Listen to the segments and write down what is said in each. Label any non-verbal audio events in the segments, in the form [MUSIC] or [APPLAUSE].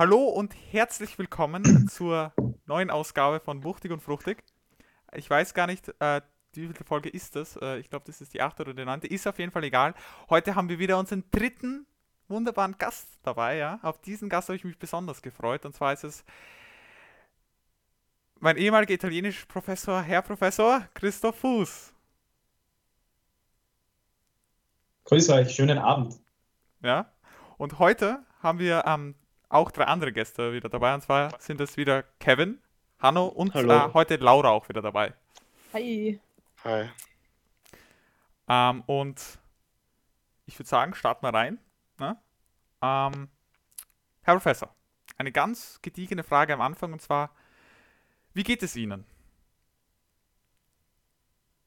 Hallo und herzlich willkommen zur neuen Ausgabe von Wuchtig und Fruchtig. Ich weiß gar nicht, äh, wie viele Folge ist das? Äh, ich glaube, das ist die achte oder die neunte. Ist auf jeden Fall egal. Heute haben wir wieder unseren dritten wunderbaren Gast dabei. Ja? Auf diesen Gast habe ich mich besonders gefreut. Und zwar ist es mein ehemaliger italienisch Professor, Herr Professor Christoph Fuß. Grüß euch, schönen Abend. Ja, und heute haben wir ähm, auch drei andere Gäste wieder dabei. Und zwar sind es wieder Kevin, Hanno und äh, heute Laura auch wieder dabei. Hi. Hi. Ähm, und ich würde sagen, starten wir rein. Ne? Ähm, Herr Professor, eine ganz gediegene Frage am Anfang und zwar, wie geht es Ihnen?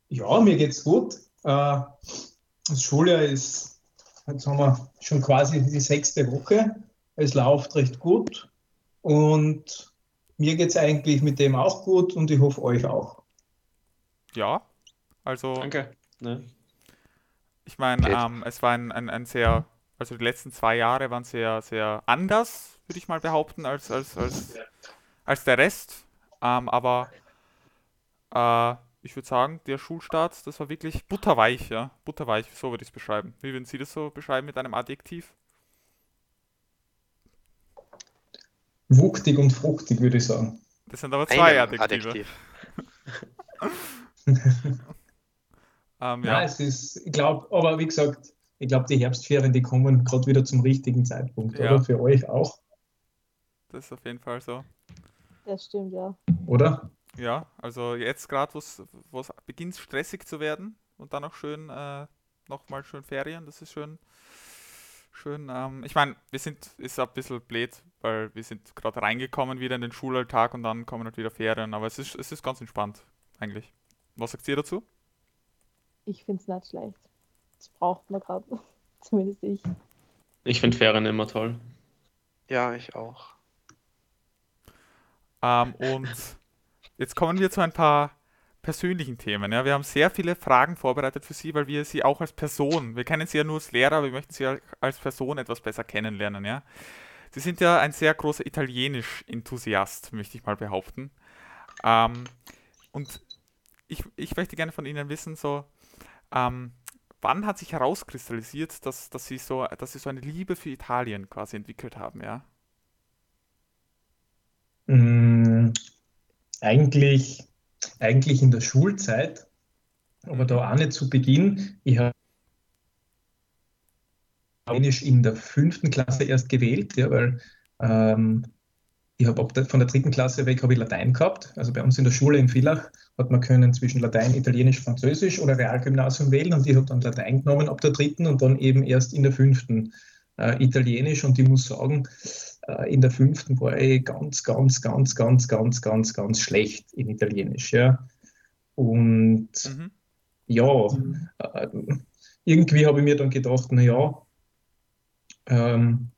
Ja, mir geht's gut. Äh, das Schuljahr ist, jetzt haben wir schon quasi die sechste Woche. Es läuft recht gut und mir geht es eigentlich mit dem auch gut und ich hoffe euch auch. Ja, also. Danke. Ne? Ich meine, ähm, es war ein, ein, ein sehr, also die letzten zwei Jahre waren sehr, sehr anders, würde ich mal behaupten, als, als, als, als der Rest. Ähm, aber äh, ich würde sagen, der Schulstart, das war wirklich butterweich, ja. Butterweich, so würde ich es beschreiben. Wie würden Sie das so beschreiben mit einem Adjektiv? Wuchtig und fruchtig, würde ich sagen. Das sind aber zwei Adjektive. Adjektiv. [LAUGHS] ähm, ja. ja, es ist, ich glaube, aber wie gesagt, ich glaube, die Herbstferien, die kommen gerade wieder zum richtigen Zeitpunkt, ja. oder? Für euch auch. Das ist auf jeden Fall so. Das stimmt, ja. Oder? Ja, also jetzt gerade, wo es beginnt stressig zu werden und dann auch schön äh, nochmal schön Ferien, das ist schön. Schön, ähm, ich meine, wir sind, ist ein bisschen blöd, weil wir sind gerade reingekommen wieder in den Schulalltag und dann kommen halt wieder Ferien, aber es ist, es ist ganz entspannt, eigentlich. Was sagt ihr dazu? Ich finde es nicht schlecht. Das braucht man gerade, [LAUGHS] zumindest ich. Ich finde Ferien immer toll. Ja, ich auch. Ähm, und [LAUGHS] Jetzt kommen wir zu ein paar persönlichen Themen. Ja. Wir haben sehr viele Fragen vorbereitet für Sie, weil wir Sie auch als Person, wir kennen Sie ja nur als Lehrer, aber wir möchten Sie als Person etwas besser kennenlernen. Ja. Sie sind ja ein sehr großer Italienisch-Enthusiast, möchte ich mal behaupten. Ähm, und ich, ich möchte gerne von Ihnen wissen, so, ähm, wann hat sich herauskristallisiert, dass, dass, Sie so, dass Sie so eine Liebe für Italien quasi entwickelt haben, ja? Mm, eigentlich, eigentlich in der Schulzeit, aber da auch nicht zu Beginn. Ich habe in der fünften Klasse erst gewählt, ja, weil ähm, ich habe von der dritten Klasse weg habe ich Latein gehabt. Also bei uns in der Schule in Villach hat man können zwischen Latein, Italienisch, Französisch oder Realgymnasium wählen und ich habe dann Latein genommen ab der dritten und dann eben erst in der fünften äh, Italienisch und ich muss sagen, äh, in der fünften war ich ganz, ganz, ganz, ganz, ganz, ganz, ganz schlecht in Italienisch. Ja. Und mhm. ja, äh, irgendwie habe ich mir dann gedacht, naja, ähm,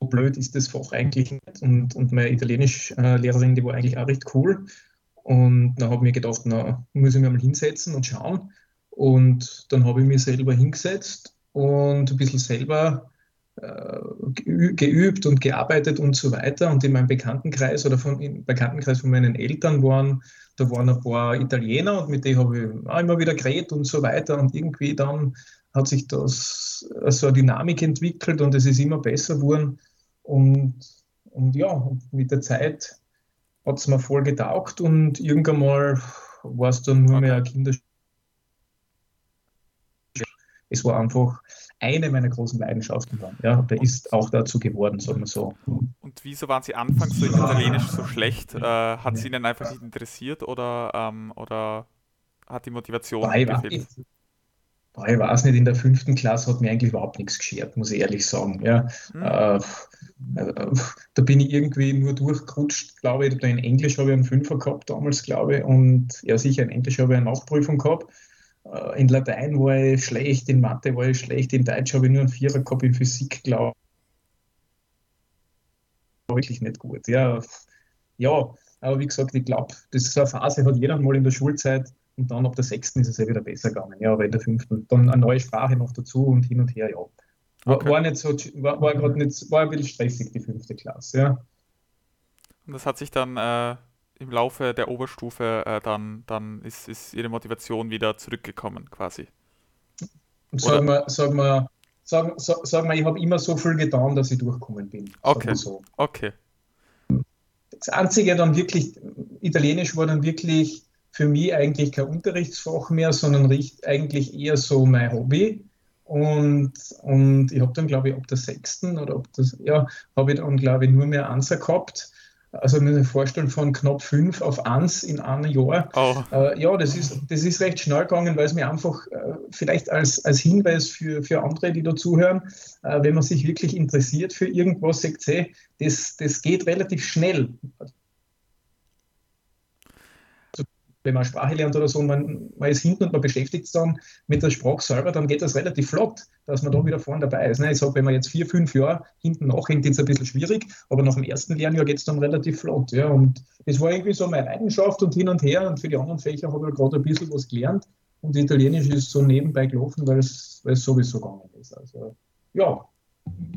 so blöd ist das Fach eigentlich nicht. Und, und meine Italienisch-Lehrerin, die war eigentlich auch recht cool. Und dann habe ich mir gedacht, na, muss ich mir mal hinsetzen und schauen. Und dann habe ich mich selber hingesetzt und ein bisschen selber äh, geübt und gearbeitet und so weiter. Und in meinem Bekanntenkreis oder von, im Bekanntenkreis von meinen Eltern waren, da waren ein paar Italiener und mit denen habe ich auch immer wieder geredet und so weiter. Und irgendwie dann hat sich das so eine Dynamik entwickelt und es ist immer besser geworden. Und, und ja, mit der Zeit hat es mir voll getaugt und irgendwann mal war es dann nur mehr ein Kinderspiel. Es war einfach eine meiner großen Leidenschaften dann. Ja, der ist auch dazu geworden, sagen wir so. Und wieso waren Sie anfangs so in Italienisch so schlecht? Äh, hat es Ihnen einfach nicht interessiert oder, ähm, oder hat die Motivation gefehlt? Boah, ich weiß nicht, in der fünften Klasse hat mir eigentlich überhaupt nichts geschert, muss ich ehrlich sagen. Ja. Hm. Äh, äh, da bin ich irgendwie nur durchgerutscht, glaube ich. In Englisch habe ich einen Fünfer gehabt damals, glaube ich. Und ja, sicher, in Englisch habe ich eine Nachprüfung gehabt. Äh, in Latein war ich schlecht, in Mathe war ich schlecht, in Deutsch habe ich nur einen Vierer gehabt, in Physik, glaube ich. Wirklich nicht gut. Ja, ja aber wie gesagt, ich glaube, das ist eine Phase, hat jeder mal in der Schulzeit und dann ab der sechsten ist es ja wieder besser gegangen. Ja, aber in der fünften dann eine neue Sprache noch dazu und hin und her, ja. War, Okay. war nicht so, war, war gerade nicht, war ein bisschen stressig, die fünfte Klasse, ja. Und das hat sich dann äh, im Laufe der Oberstufe, äh, dann, dann ist, ist ihre Motivation wieder zurückgekommen, quasi. Und Oder- sag mal, sag mal, sag, sag, sag mal, ich habe immer so viel getan, dass ich durchgekommen bin. Okay. So. Okay. Das Einzige dann wirklich, Italienisch war dann wirklich für mich eigentlich kein Unterrichtsfach mehr, sondern eigentlich eher so mein Hobby. Und, und ich habe dann, glaube ich, ab der sechsten oder ab das, ja, habe ich dann, glaube ich, nur mehr Anser gehabt. Also mir eine Vorstellung von knapp fünf auf eins in einem Jahr. Oh, Äh, ja, das ist, das ist recht schnell gegangen, weil es mir einfach äh, vielleicht als, als Hinweis für, für andere, die da zuhören, äh, wenn man sich wirklich interessiert für irgendwas, sagt sie, das, das geht relativ schnell. Also, wenn man Sprache lernt oder so, man, man ist hinten und man beschäftigt sich dann mit der Sprache selber, dann geht das relativ flott, dass man da wieder vorne dabei ist. Ne? Ich sage, wenn man jetzt vier, fünf Jahre hinten nachhängt, ist es ein bisschen schwierig, aber nach dem ersten Lernjahr geht es dann relativ flott. Ja? Und das war irgendwie so meine Leidenschaft und hin und her. Und für die anderen Fächer habe ich gerade ein bisschen was gelernt. Und Italienisch ist so nebenbei gelaufen, weil es, weil es sowieso gegangen ist. Also ja,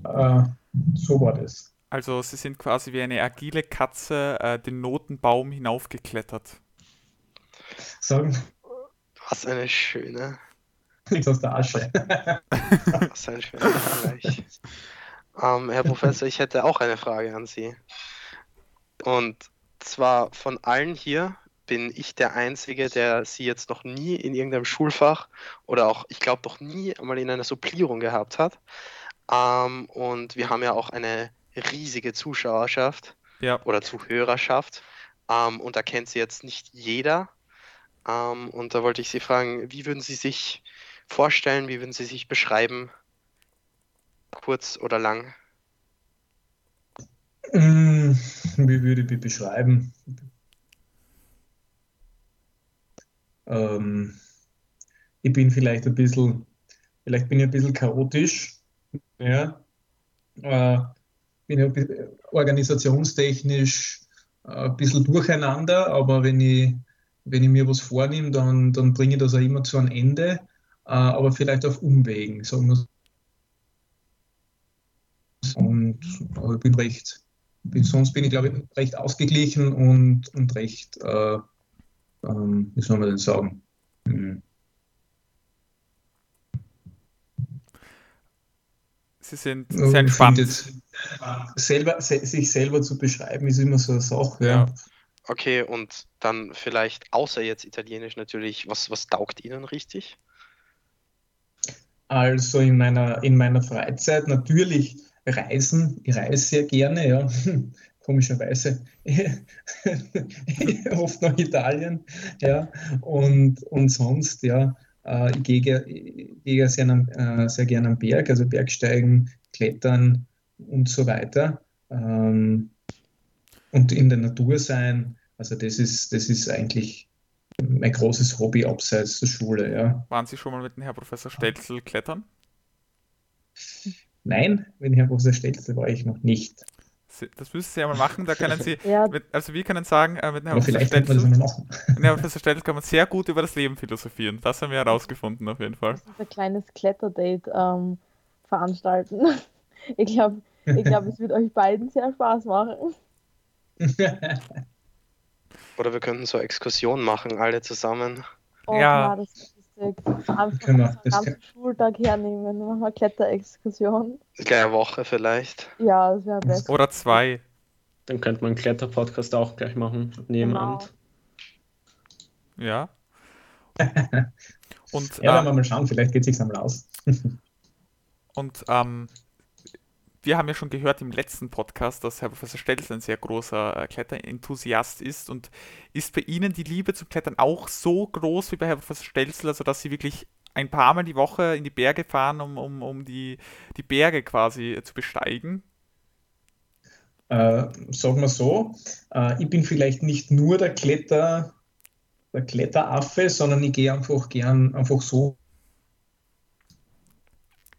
äh, so war das. also sie sind quasi wie eine agile Katze äh, den Notenbaum hinaufgeklettert. Sagen Was eine schöne, nichts aus der Asche. [LAUGHS] was ein schöner Vergleich. Ähm, Herr Professor, ich hätte auch eine Frage an Sie. Und zwar von allen hier bin ich der Einzige, der Sie jetzt noch nie in irgendeinem Schulfach oder auch, ich glaube, noch nie einmal in einer Supplierung gehabt hat. Ähm, und wir haben ja auch eine riesige Zuschauerschaft. Ja, oder Zuhörerschaft. Ähm, und da kennt sie jetzt nicht jeder. Ähm, und da wollte ich Sie fragen, wie würden Sie sich vorstellen, wie würden Sie sich beschreiben? Kurz oder lang? Mm, Wie würde ich mich beschreiben? Ähm, ich bin vielleicht ein bisschen, vielleicht bin ich ein bisschen chaotisch, ja. Äh, bin ein bisschen organisationstechnisch äh, ein bisschen durcheinander, aber wenn ich, wenn ich mir was vornehme, dann, dann bringe ich das auch immer zu einem Ende, äh, aber vielleicht auf Umwegen, sagen wir. Und aber ich bin recht, bin, sonst bin ich, glaube ich, recht ausgeglichen und, und recht, äh, ähm, wie soll man denn sagen? Hm. sie sind sehr entspannt. Jetzt, selber, se, sich selber zu beschreiben, ist immer so eine Sache. Ja. Okay, und dann vielleicht, außer jetzt Italienisch natürlich, was, was taugt Ihnen richtig? Also in meiner, in meiner Freizeit natürlich reisen. Ich reise sehr gerne, ja. [LAUGHS] Komischerweise. [LAUGHS] Oft nach Italien, ja. Und, und sonst, ja, äh, ich gehe, ge- ich gehe sehr, äh, sehr gerne am Berg, also Bergsteigen, Klettern und so weiter. Ähm, und in der Natur sein. Also das ist, das ist eigentlich mein großes Hobby abseits der Schule, ja. Waren Sie schon mal mit dem Herr Professor Stelzl klettern? Nein, mit Herrn Professor Stelzl war ich noch nicht. Das müssen Sie einmal machen, da können Sie, [LAUGHS] Ja, mit, also wir können sagen, äh, mit dem Herrn Professor mit dem Herrn Professor Stelzl kann man sehr gut über das Leben philosophieren. Das haben wir herausgefunden auf jeden Fall. ein kleines Kletterdate ähm, veranstalten. [LAUGHS] Ich glaube, ich glaub, es wird euch beiden sehr Spaß machen. [LAUGHS] Oder wir könnten so Exkursionen machen, alle zusammen. Oh, Ja. ja. das ist lustig. Einfach Können wir- so einen das ganzen kann- Schultag hernehmen, machen wir Kletterexkursion. Gleich eine Woche vielleicht. Ja, das wäre besser. Oder zwei. Dann könnte man einen Kletterpodcast auch gleich machen, Genau. nebenan. Ja. [LAUGHS] Und, Ja, äh, dann mal schauen, vielleicht geht es sich einmal aus. und ähm, wir haben ja schon gehört im letzten Podcast, dass Herr Professor Stelzl ein sehr großer äh, Kletterenthusiast ist. Und ist bei Ihnen die Liebe zum Klettern auch so groß wie bei Herr Professor Stelzl, also dass Sie wirklich ein paar Mal die Woche in die Berge fahren, um, um, um die, die Berge quasi zu besteigen? Äh, sagen wir so, äh, ich bin vielleicht nicht nur der Kletter, der Kletteraffe, sondern ich gehe einfach gern einfach so.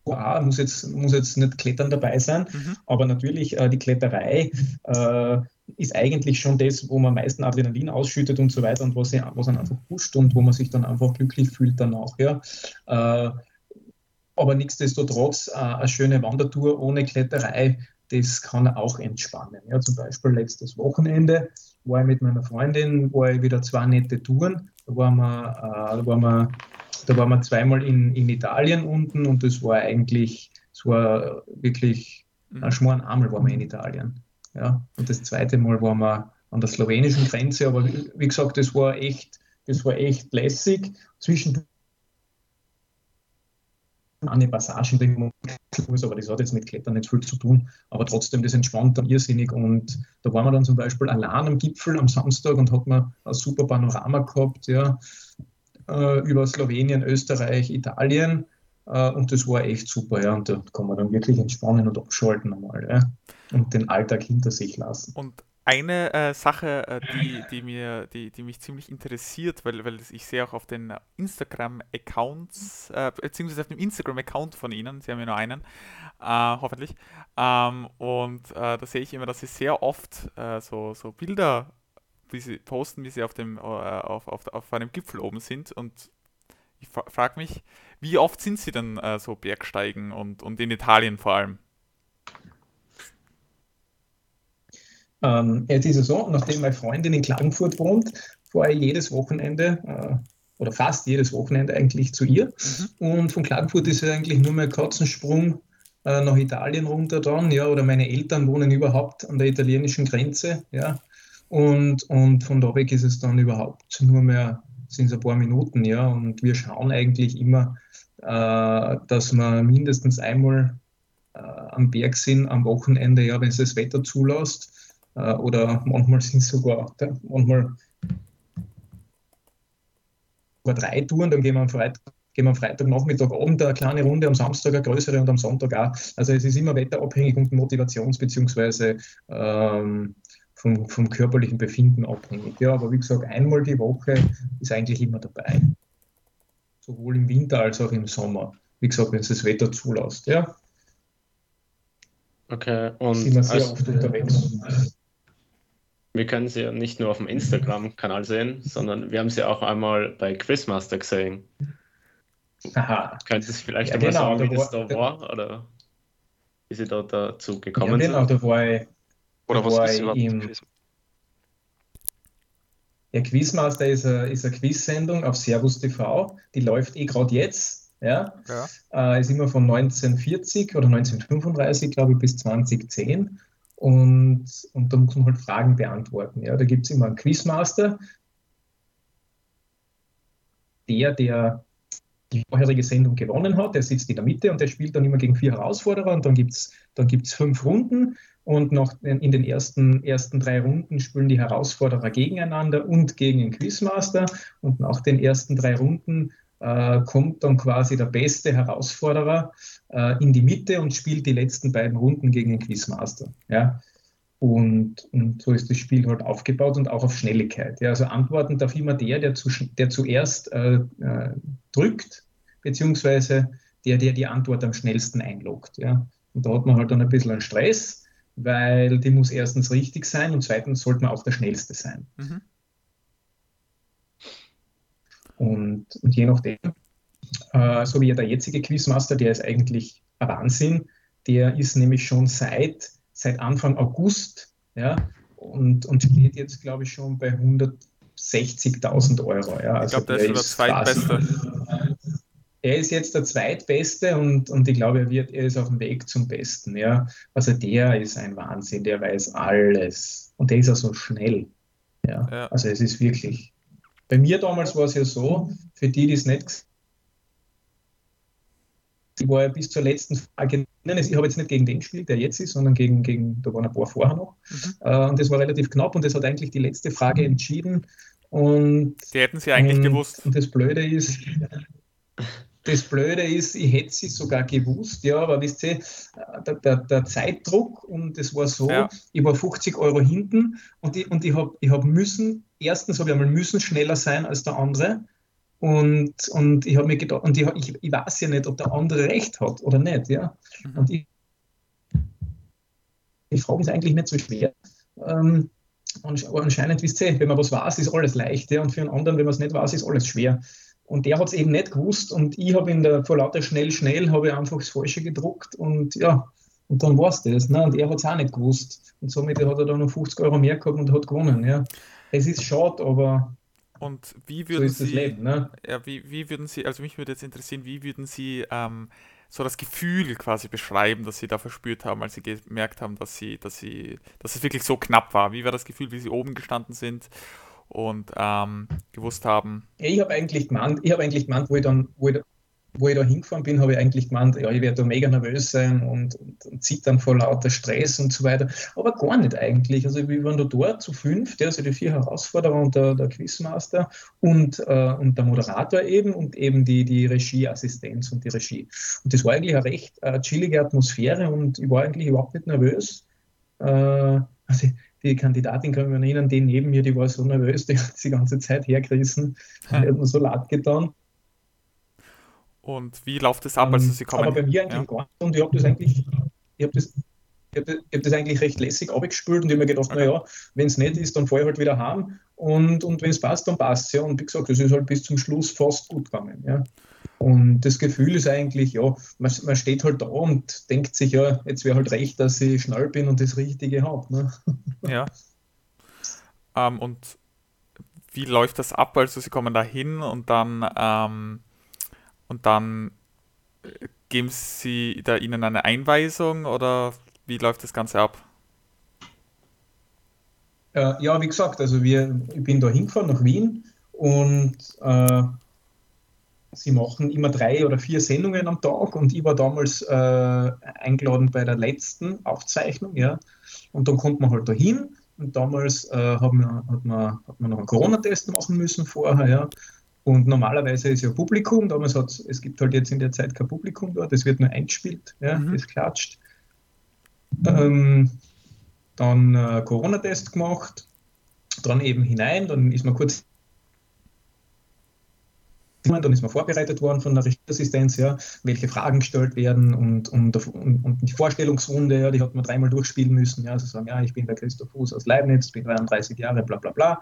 Ah, muss jetzt, muss jetzt nicht Klettern dabei sein, Mhm. aber natürlich äh, die Kletterei äh, ist eigentlich schon das, wo man am meisten Adrenalin ausschüttet und so weiter und was, was einen einfach pusht und wo man sich dann einfach glücklich fühlt danach. Ja. Äh, aber nichtsdestotrotz äh, eine schöne Wandertour ohne Kletterei, das kann auch entspannen. Ja, zum Beispiel letztes Wochenende war ich mit meiner Freundin, war ich wieder zwei nette Touren. Da waren wir, äh, da waren wir, da waren wir zweimal in, in Italien unten und das war eigentlich, es war wirklich ein mhm. Schmoren einmal waren wir in Italien. Ja, und das zweite Mal waren wir an der slowenischen Grenze, aber wie, gesagt, das war echt, das war echt lässig. Zwischen eine Passagen aber das hat jetzt mit Klettern nicht viel zu tun. Aber trotzdem, das entspannt dann irrsinnig. Und da waren wir dann zum Beispiel allein am Gipfel am Samstag und hat man ein super Panorama gehabt, ja, äh, über Slowenien, Österreich, Italien. Äh, und das war echt super, ja. Und da kann man dann wirklich entspannen und abschalten einmal, ja. Und den Alltag hinter sich lassen. Und eine äh, Sache, äh, die, die, mir, die, die mich ziemlich interessiert, weil, weil ich sehe auch auf den Instagram-Accounts, äh, beziehungsweise auf dem Instagram-Account von Ihnen, Sie haben ja nur einen, äh, hoffentlich, ähm, und äh, da sehe ich immer, dass Sie sehr oft äh, so, so Bilder wie Sie posten, wie Sie auf, dem, auf, auf, auf einem Gipfel oben sind und ich frage mich, wie oft sind Sie dann so Bergsteigen und, und in Italien vor allem? Ähm, jetzt ist es so, nachdem meine Freundin in Klagenfurt wohnt, fahre ich jedes Wochenende äh, oder fast jedes Wochenende eigentlich zu ihr. Mhm. Und von Klagenfurt ist es eigentlich nur mehr ein Katzensprung äh, nach Italien runter dann, ja, oder meine Eltern wohnen überhaupt an der italienischen Grenze, ja. Und, und von da weg ist es dann überhaupt nur mehr, sind es ein paar Minuten, ja. Und wir schauen eigentlich immer, äh, dass wir mindestens einmal äh, am Berg sind am Wochenende, ja, wenn es das Wetter zulässt. Äh, oder manchmal sind es sogar, manchmal drei Touren, dann gehen wir am Freitag gehen wir am Freitagnachmittag Abend eine kleine Runde, am Samstag eine größere und am Sonntag auch. Also es ist immer wetterabhängig und motivations- bzw. Ähm, vom, vom körperlichen Befinden abhängig. Ja, aber wie gesagt, einmal die Woche ist eigentlich immer dabei. Sowohl im Winter als auch im Sommer. Wie gesagt, wenn es das Wetter zulässt. Ja. Okay, und sind wir sehr oft unterwegs. Wir können sie ja nicht nur auf dem Instagram-Kanal sehen, sondern wir haben sie auch einmal bei Quizmaster gesehen. Aha. Könntest du vielleicht ja, einmal genau, sagen, wie das da war oder wie sie da dazu gekommen ja, genau, sind? Da war ich, oder was ist überhaupt im, Quiz? Ja, Quizmaster ist eine, ist eine Quiz-Sendung auf Servus TV. Die läuft eh gerade jetzt. Ja? ja. Äh, ist immer von 1940 oder 1935, glaube ich, bis 2010. Und, und da muss man halt Fragen beantworten. Ja. Da gibt es immer einen Quizmaster, der, der die vorherige Sendung gewonnen hat, der sitzt in der Mitte und der spielt dann immer gegen vier Herausforderer und dann gibt es dann gibt's fünf Runden und noch in den ersten, ersten drei Runden spielen die Herausforderer gegeneinander und gegen den Quizmaster und nach den ersten drei Runden äh, kommt dann quasi der beste Herausforderer äh, in die Mitte und spielt die letzten beiden Runden gegen den Quizmaster. Ja? Und, und, so ist das Spiel halt aufgebaut und auch auf Schnelligkeit. Ja? Also antworten darf immer der, der, zu, der zuerst äh, äh, drückt, beziehungsweise der, der die Antwort am schnellsten einloggt. Ja? Und da hat man halt dann ein bisschen einen Stress, weil die muss erstens richtig sein und zweitens sollte man auch der Schnellste sein. Mhm. Und, und je nachdem, äh, so wie der jetzige Quizmaster, der ist eigentlich ein Wahnsinn. Der ist nämlich schon seit, seit Anfang August ja, und, und steht jetzt, glaube ich, schon bei 160.000 Euro. Ja. Also ich glaube, der, der, ist der Zweitbeste. Er ist jetzt der Zweitbeste und, und ich glaube, er, wird, er ist auf dem Weg zum Besten. Ja. Also der ist ein Wahnsinn, der weiß alles. Und der ist auch so schnell. Ja. ja. Also es ist wirklich. Bei mir damals war es ja so, für die, die es nicht ich war ja bis zur letzten Frage ich habe jetzt nicht gegen den gespielt, der jetzt ist, sondern gegen, gegen da waren ein paar vorher noch. Mhm. Äh, und das war relativ knapp und das hat eigentlich die letzte Frage entschieden. Und, die hätten sie eigentlich und, gewusst. Und das Blöde ist, das Blöde ist, ich hätte sie sogar gewusst, ja, aber wisst ihr, der, der, der Zeitdruck und es war so, ja. ich war 50 Euro hinten und ich, und ich habe ich hab müssen, erstens habe ich einmal müssen schneller sein als der andere und, und ich habe mir gedacht, und ich, ich, ich, weiß ja nicht, ob der andere recht hat oder nicht. Ja? Mhm. Und ich, die Frage ist eigentlich nicht so schwer. Ähm, anscheinend wisst ihr, wenn man was weiß, ist alles leicht. Ja? Und für einen anderen, wenn man es nicht weiß, ist alles schwer. Und der hat es eben nicht gewusst und ich habe in der vor lauter schnell, schnell habe ich einfach das Falsche gedruckt und ja, und dann war es das. Ne? Und er hat es auch nicht gewusst. Und somit hat er dann noch 50 Euro mehr gehabt und hat gewonnen. Ja. Es ist schade, aber und wie würden so Sie, Leben, ne? ja, wie, wie würden Sie, also mich würde jetzt interessieren, wie würden Sie ähm, so das Gefühl quasi beschreiben, das Sie da verspürt haben, als Sie gemerkt haben, dass Sie, dass Sie, dass es wirklich so knapp war? Wie war das Gefühl, wie Sie oben gestanden sind und ähm, gewusst haben? Ich habe eigentlich gemeint, ich habe eigentlich gemeint, wo ich dann, wo ich, wo ich da hingefahren bin, habe ich eigentlich gemeint, ja, ich werde da mega nervös sein und, und, und zittern vor lauter Stress und so weiter. Aber gar nicht eigentlich. Also wir waren da dort zu fünf, der, also die vier Herausforderer und der, der Quizmaster und, äh, und der Moderator eben und eben die, die Regieassistenz und die Regie. Und das war eigentlich eine recht äh, chillige Atmosphäre und ich war eigentlich überhaupt nicht nervös. Äh, also die Kandidatin kann mich erinnern, die neben mir, die war so nervös, die hat die ganze Zeit hergerissen, die hat mir so leid getan. Und wie läuft das ab, also Sie kommen? Aber bei mir eigentlich ja. gar nicht. Und ich habe das eigentlich, ich habe das, ich hab, hab das eigentlich recht lässig abgespült und ich habe mir gedacht, okay. naja, wenn es nicht ist, dann fahre ich halt wieder heim und, und wenn es passt, dann passt es ja. Und wie gesagt, das ist halt bis zum Schluss fast gut gegangen. Ja. Und das Gefühl ist eigentlich, ja, man, man steht halt da und denkt sich, ja, jetzt wäre halt recht, dass ich schnell bin und das Richtige habe. Ne? [LAUGHS] Ja. Ähm, und wie läuft das ab? Also Sie kommen da hin und dann, ähm, und dann äh, geben Sie da Ihnen eine Einweisung oder wie läuft das Ganze ab? Äh, ja, wie gesagt, also wir, ich bin da hingefahren nach Wien und äh, sie machen immer drei oder vier Sendungen am Tag und ich war damals äh, eingeladen bei der letzten Aufzeichnung, ja. Und dann kommt man halt da hin und damals äh, hat, man, hat, man, hat man noch einen Corona-Test machen müssen vorher, ja. Und normalerweise ist ja Publikum, damals hat es gibt halt jetzt in der Zeit kein Publikum dort, es wird nur eingespielt, ja, mhm. das klatscht. Ähm, dann äh, Corona-Test gemacht, dann eben hinein, dann ist man kurz dann ist man vorbereitet worden von der Regieassistenz, ja, welche Fragen gestellt werden und, und, und, die Vorstellungsrunde, ja, die hat man dreimal durchspielen müssen. Ja, also sagen, ja, ich bin der Christoph Fuß aus Leibniz, bin 33 Jahre, bla bla bla.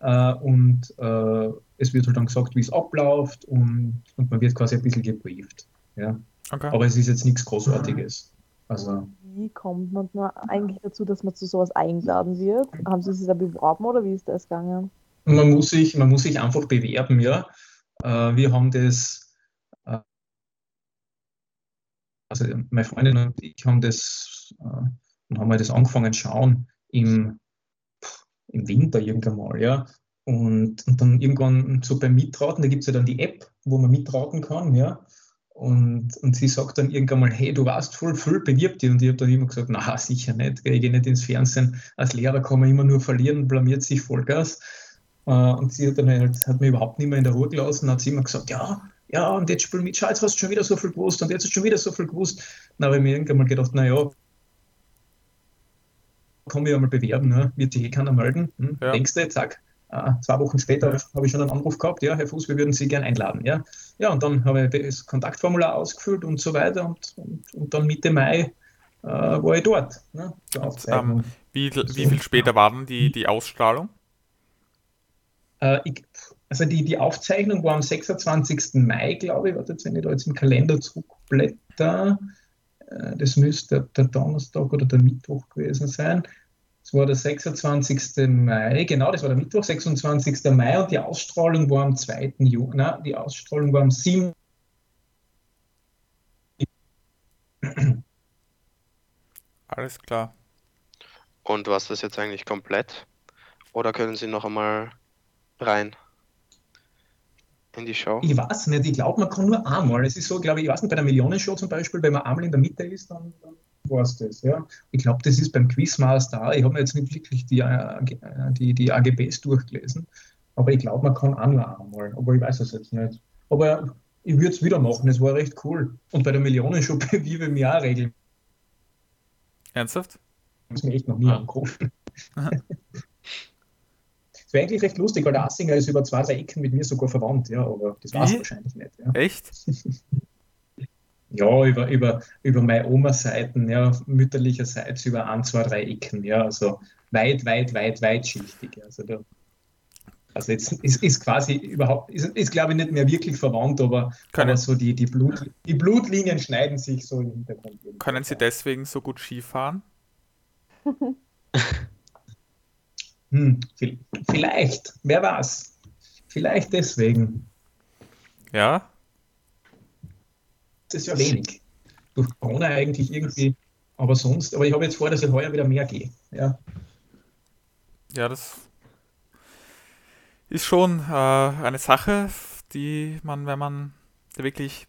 Äh, und äh, es wird halt dann gesagt, wie es abläuft und, und man wird quasi ein bisschen gebrieft. Ja. Okay. Aber es ist jetzt nichts Großartiges. Also, wie kommt man eigentlich dazu, dass man zu sowas eingeladen wird? Haben Sie sich da beworben oder wie ist das gegangen? Man muss sich, man muss sich einfach bewerben, ja. Äh, wir haben das, äh, also meine Freundin und ich haben das, äh, und haben wir das angefangen zu schauen im, im Winter irgendwann mal, ja. Und, und dann irgendwann so beim Mitraten, da gibt es ja dann die App, wo man mitraten kann, ja. Und, und sie sagt dann irgendwann mal, hey, du warst voll viel, bewirb dich. Und ich habe dann immer gesagt, na, sicher nicht, ich gehe nicht ins Fernsehen. Als Lehrer kann man immer nur verlieren, blamiert sich Vollgas. Äh, und sie hat dann halt, hat mir überhaupt nicht mehr in der Ruhe gelassen, hat sie immer gesagt, ja, ja, und jetzt spiel mit, schau, jetzt hast du schon wieder so viel gewusst und jetzt hast du schon wieder so viel gewusst. Dann habe ich mir irgendwann mal gedacht, naja, kann mich ja mal bewerben, ne? wird sich eh keiner melden. Hm? Ja. Denkst du, zack, zwei Wochen später habe ich schon einen Anruf gehabt, ja, Herr Fuß, wir würden Sie gerne einladen. Ja, ja und dann habe ich das Kontaktformular ausgefüllt und so weiter und, und, und dann Mitte Mai äh, war ich dort. Ne, und, ähm, wie, wie viel später war denn die, die Ausstrahlung? Äh, ich, also die, die Aufzeichnung war am 26. Mai, glaube ich. Warte, wenn ich da jetzt im Kalender zurückblätter. Äh, das müsste der Donnerstag oder der Mittwoch gewesen sein. Es war der 26. Mai, genau, das war der Mittwoch, 26. Mai und die Ausstrahlung war am 2. Juni. Nein, die Ausstrahlung war am 7. Alles klar. Und was ist jetzt eigentlich komplett? Oder können Sie noch einmal rein in die Show? Ich weiß nicht, ich glaube, man kann nur einmal. Es ist so, glaube ich, ich weiß nicht, bei der Millionenshow zum Beispiel, wenn man einmal in der Mitte ist, dann, dann war es das. Ja. Ich glaube, das ist beim Quizmaster. Ich habe mir jetzt nicht wirklich die, äh, die, die AGBs durchgelesen, aber ich glaube, man kann nur einmal. Aber ich weiß es jetzt nicht. Aber ich würde es wieder machen, es war recht cool. Und bei der Millionenshow bewiebe [LAUGHS] ich mich auch regelmäßig. Ernsthaft? Das ist mir echt noch nie ah. angerufen. [LAUGHS] wäre eigentlich recht lustig, weil der Assinger ist über zwei, drei Ecken mit mir sogar verwandt, ja, aber das war es wahrscheinlich nicht. Ja. Echt? [LAUGHS] ja, über, über, über meine Oma-Seiten, ja, mütterlicherseits über ein, zwei, drei Ecken, ja, also weit, weit, weit, weit schichtig. Also da Also jetzt ist, ist quasi überhaupt, ist, ist glaube ich nicht mehr wirklich verwandt, aber, aber so die, die, Blut, die Blutlinien schneiden sich so im Hintergrund. Können Sie deswegen so gut Skifahren? [LAUGHS] hm, vielleicht, wer weiß. Vielleicht deswegen. Ja? Das ist ja wenig. Durch Corona eigentlich irgendwie, aber sonst, aber ich habe jetzt vor, dass ich heuer wieder mehr gehe. Ja, ja das ist schon äh, eine Sache, die man, wenn man wirklich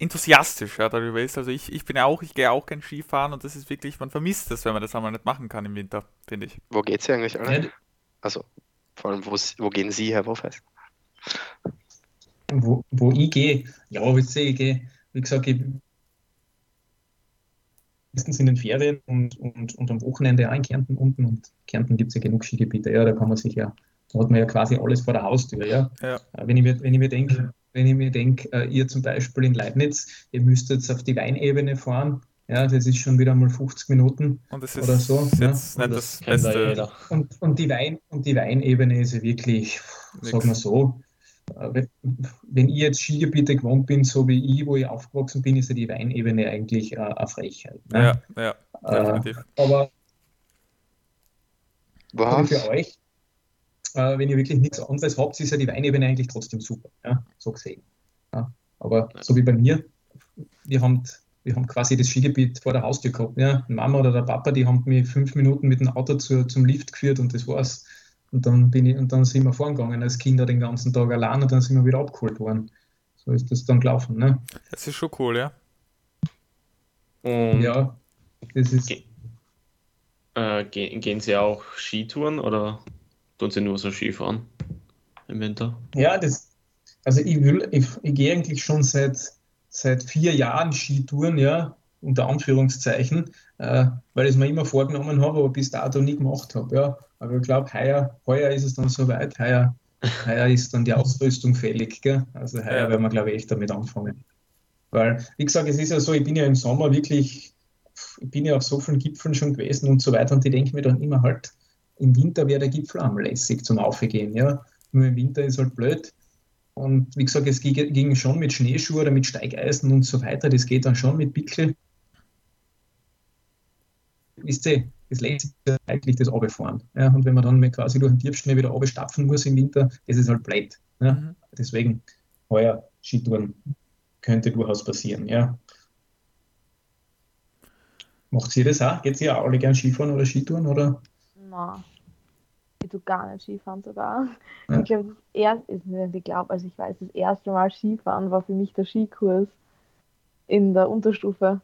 enthusiastisch ja, darüber ist. Also ich, ich bin ja auch, ich gehe auch gern Skifahren und das ist wirklich, man vermisst es, wenn man das einmal nicht machen kann im Winter, finde ich. Wo geht's hier eigentlich alle? Also, vor allem, wo, wo gehen Sie, Herr Wurfes? Wo, wo ich gehe? Ja, ich gehe, wie gesagt, ich meistens in den Ferien und, und, und am Wochenende auch in Kärnten unten. Und Kärnten gibt es ja genug Skigebiete, ja, da kann man sich ja, da hat man ja quasi alles vor der Haustür, ja. ja. Äh, wenn ich mir, wenn ich mir denke, wenn ich mir denke, äh, ihr zum Beispiel in Leibniz, ihr müsst jetzt auf die Weinebene fahren, ja, das ist schon wieder mal 50 Minuten und das ist oder so. Jetzt ja. nicht das, das Beste. Und, und, die Wein, und die Weinebene ist ja wirklich, sagen wir so, äh, wenn ich jetzt Skigebiete gewohnt bin, so wie ich, wo ich aufgewachsen bin, ist ja die Weinebene eigentlich äh, eine Frechheit. Ne? Ja, ja, definitiv. Äh, aber Was? für euch, äh, wenn ihr wirklich nichts anderes habt, ist ja die Weinebene eigentlich trotzdem super. Ja? So gesehen. Ja? Aber ja. so wie bei mir, wir haben, wir haben quasi das Skigebiet vor der Haustür gehabt. Ja? Die Mama oder der Papa, die haben mich fünf Minuten mit dem Auto zu, zum Lift geführt und das war's. Und dann bin ich, und dann sind wir vorgegangen als Kinder den ganzen Tag allein und dann sind wir wieder abgeholt worden. So ist das dann gelaufen. Ne? Das ist schon cool, ja. Und ja, das ist. Ge äh, gehen Sie auch Skitouren oder tun Sie nur so Skifahren im Winter? Ja, das, also ich will, ich, ich gehe eigentlich schon seit, seit vier Jahren Skitouren, ja, unter Anführungszeichen, äh, weil ich es mir immer vorgenommen habe, aber bis dato nie gemacht habe. Ja. Aber ich glaube, heuer, heuer ist es dann soweit, heuer, heuer ist dann die Ausrüstung fällig. Gell? Also heuer ja. werden wir, glaube ich, echt damit anfangen. Weil, wie gesagt, es ist ja so, ich bin ja im Sommer wirklich, ich bin ja auf so vielen Gipfeln schon gewesen und so weiter und ich denke mir dann immer halt, im Winter wäre der Gipfel am lässig zum Aufgehen. Ja? Nur im Winter ist halt blöd. Und wie gesagt, es ging schon mit Schneeschuhe oder mit Steigeisen und so weiter. Das geht dann schon mit Pickel wisst ihr, das lässt sich eigentlich das runterfahren. Ja, und wenn man dann quasi durch den Tiefschnee wieder runterstapfen muss im Winter, das ist halt blöd. Ja. Mhm. Deswegen, heuer Skitouren könnte durchaus passieren. Ja. Macht ihr das auch? Geht ihr auch alle gern Skifahren oder Skitouren? Oder? Nein, ich tue gar nicht Skifahren sogar. Ja. Ich glaube, das erste, ich glaube, also ich weiß, das erste Mal Skifahren war für mich der Skikurs in der Unterstufe.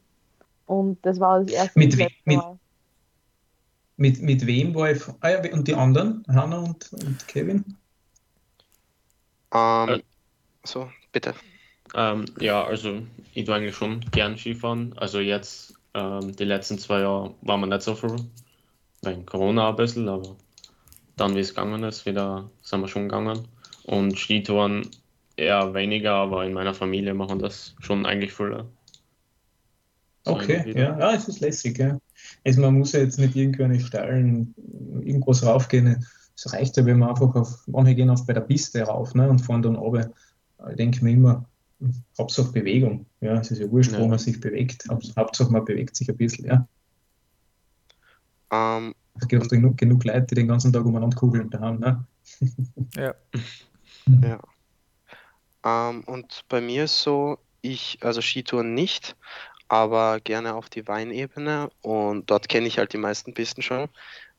Und das war das erste mit, we mit, mit, mit, wem war ich? Ah ja, und die anderen? Hanna und, und Kevin? Ähm, äh, so, bitte. Ähm, ja, also ich tue eigentlich schon gern Skifahren. Also jetzt, ähm, die letzten zwei Jahre war man nicht so viel, wegen Corona ein bisschen, aber dann, wie es gegangen ist, wieder sind wir schon gegangen. Und Skitouren eher weniger, aber in meiner Familie machen das schon eigentlich viele. Okay, ja. ja, es ist lässig. Ja. Also man muss ja jetzt nicht irgendeine steilen, irgendwas raufgehen. Es reicht ja, wenn man einfach auf, manche gehen auf bei der Piste rauf ne, und fahren dann runter. Ich denke mir immer, Hauptsache Bewegung. Ja, es ist ja wurscht, ja. wo man sich bewegt. Hauptsache man bewegt sich ein bisschen, ja. Um, ähm, es gibt genug, genug Leute, die den ganzen Tag umeinander kugeln da haben. Ne? ja. [LAUGHS] ja. Um, ähm, und bei mir ist so, ich, also Skitouren nicht, aber gerne auf die Weinebene und dort kenne ich halt die meisten Pisten schon.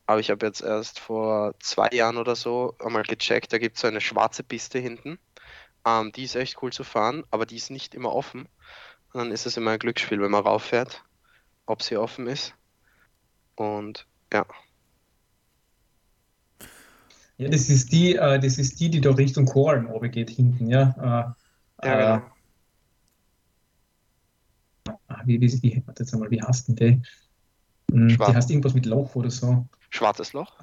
Aber ich habe jetzt erst vor zwei Jahren oder so einmal gecheckt, da gibt es so eine schwarze Piste hinten. Ähm, die ist echt cool zu fahren, aber die ist nicht immer offen. Und dann ist es immer ein Glücksspiel, wenn man rauffährt, ob sie offen ist. Und ja. Ja, das ist die, äh, das ist die, die da Richtung Korn geht hinten, ja. Äh, ja, genau. Wie, wie, wie, warte jetzt einmal, wie heißt denn die? Hm, die heißt irgendwas mit Loch oder so. Schwarzes Loch?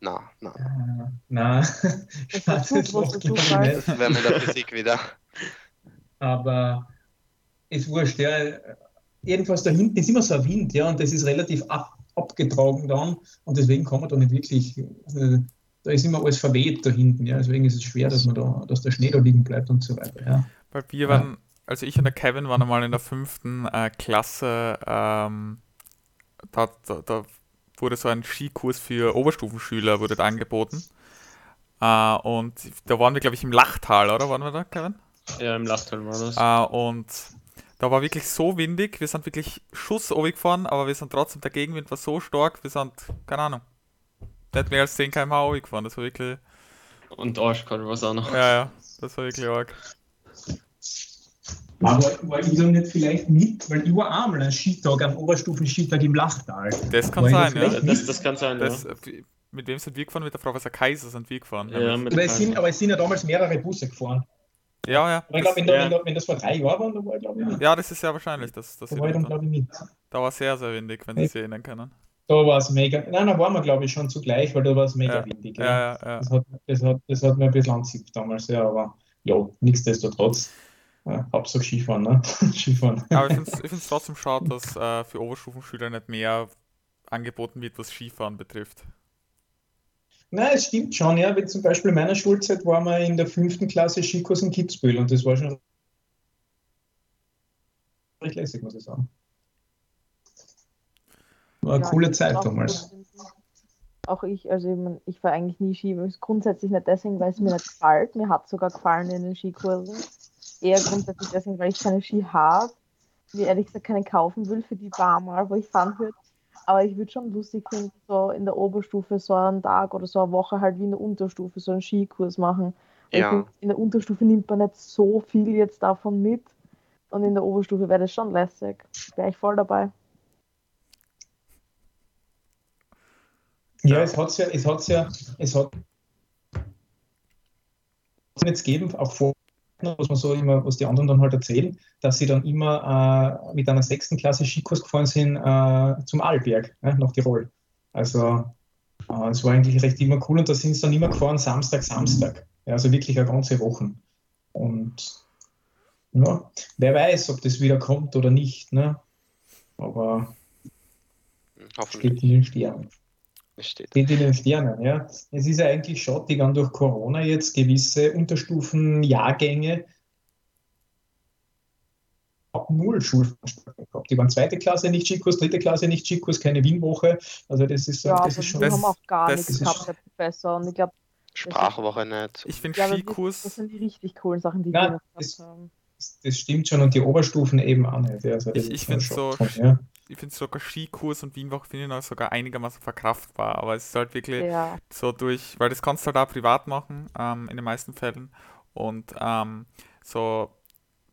Na, na. Äh, na, [LAUGHS] schwarzes Loch glaube ich nicht. Das wäre mit der Physik wieder. Aber ist wurscht, ja. Irgendwas da hinten ist immer so ein Wind, ja, und das ist relativ ab, abgetragen dann und deswegen kann man da nicht wirklich, äh, da ist immer alles verweht da hinten, ja. Deswegen ist es schwer, dass man da, dass der Schnee da liegen bleibt und so weiter, ja. Weil wir waren, also ich und der Kevin waren einmal in der fünften äh, Klasse, ähm, da, da, da, wurde so ein Skikurs für Oberstufenschüler wurde angeboten. Äh, und da waren wir, glaube ich, im Lachtal, oder? Waren wir da, Kevin? Ja, im Lachtal war das. Äh, und da war wirklich so windig, wir sind wirklich Schuss gefahren, aber wir sind trotzdem, der Gegenwind war so stark, wir sind, keine Ahnung, nicht mehr als 10 km/h gefahren, das war wirklich... Und arschkalt war es auch noch. Ja, ja, das war wirklich arg. Aber war ich dann nicht vielleicht mit, weil ich war einmal ein Skitag, ein Oberstufen-Skitag im Lachtal. Das kann sein, ja. Das, das, kann sein, das, ja. Mit wem sind wir gefahren? Mit der Professor Kaiser sind wir gefahren. Ja, mit aber, es sind, aber es sind ja damals mehrere Busse gefahren. Ja, ja. Aber ich glaube, wenn, ja. wenn, wenn, das vor drei Jahren war, dann war ich glaube ich mit. Ja, das ist sehr wahrscheinlich. Dass, dass da war ich dann glaube ich mit. Da war es sehr, sehr windig, wenn Sie sich erinnern können. Da war es mega. Nein, da waren wir glaube ich schon zugleich, weil da war es mega ja. windig. Ja, ja, ja. Das, hat, das, hat, das hat mir ein bisschen anzieht damals, ja, aber ja, nichtsdestotrotz. Ja, Hauptsache Skifahren, ne? [LAUGHS] Skifahren. Aber ich finde es trotzdem schade, dass äh, für Oberstufenschüler nicht mehr angeboten wird, was Skifahren betrifft. Nein, es stimmt schon, ja. Wie zum Beispiel in meiner Schulzeit waren wir in der fünften Klasse Skikurs in Kitzbühel und das war schon recht lässig, muss ich sagen. War eine ja, coole Zeit damals. Auch ich, also ich, ich war eigentlich nie Ski, grundsätzlich nicht deswegen, weil es mir nicht gefällt. Mir hat sogar gefallen in den Skikursen. Eher grundsätzlich deswegen, weil ich keine Ski habe, wie ehrlich gesagt keine kaufen will für die paar Mal, wo ich fahren würde. Aber ich würde schon lustig finden, so in der Oberstufe so einen Tag oder so eine Woche halt wie in der Unterstufe so einen Skikurs machen. Ja. Find, in der Unterstufe nimmt man nicht so viel jetzt davon mit. Und in der Oberstufe wäre das schon lässig. Wäre ich voll dabei. Ja, es hat ja, es hat ja, es hat jetzt geben, auch vor was man so immer, was die anderen dann halt erzählen, dass sie dann immer äh, mit einer sechsten Klasse Skikurs gefahren sind äh, zum Arlberg, ja, nach Tirol. Also äh, es war eigentlich recht immer cool und da sind sie dann immer gefahren, Samstag, Samstag. Ja, also wirklich eine ganze Woche. Und ja, wer weiß, ob das wieder kommt oder nicht. Ne? Aber steht in den Sternen. Steht. steht in den Sternen, ja. Es ist ja eigentlich schade, die durch Corona jetzt gewisse Unterstufenjahrgänge null Schulveranstaltungen gehabt. Die waren zweite Klasse nicht Skikurs, dritte Klasse nicht Skikurs, keine Wienwoche. Also das ist, ja, das also ist schon. Wir haben auch gar nichts gehabt, der Professor. Und ich glaube, Sprachwoche nicht. Ich finde ja, Skikurs. Das, sind die richtig coolen Sachen, die Nein, wir das, haben. Das stimmt schon und die Oberstufen eben auch nicht. Also ich ich finde so, ja. ich finde sogar Skikurs und Wienwoche finde ich sogar einigermaßen verkraftbar, aber es ist halt wirklich ja. so durch, weil das kannst du halt auch privat machen, ähm, in den meisten Fällen. Und ähm, so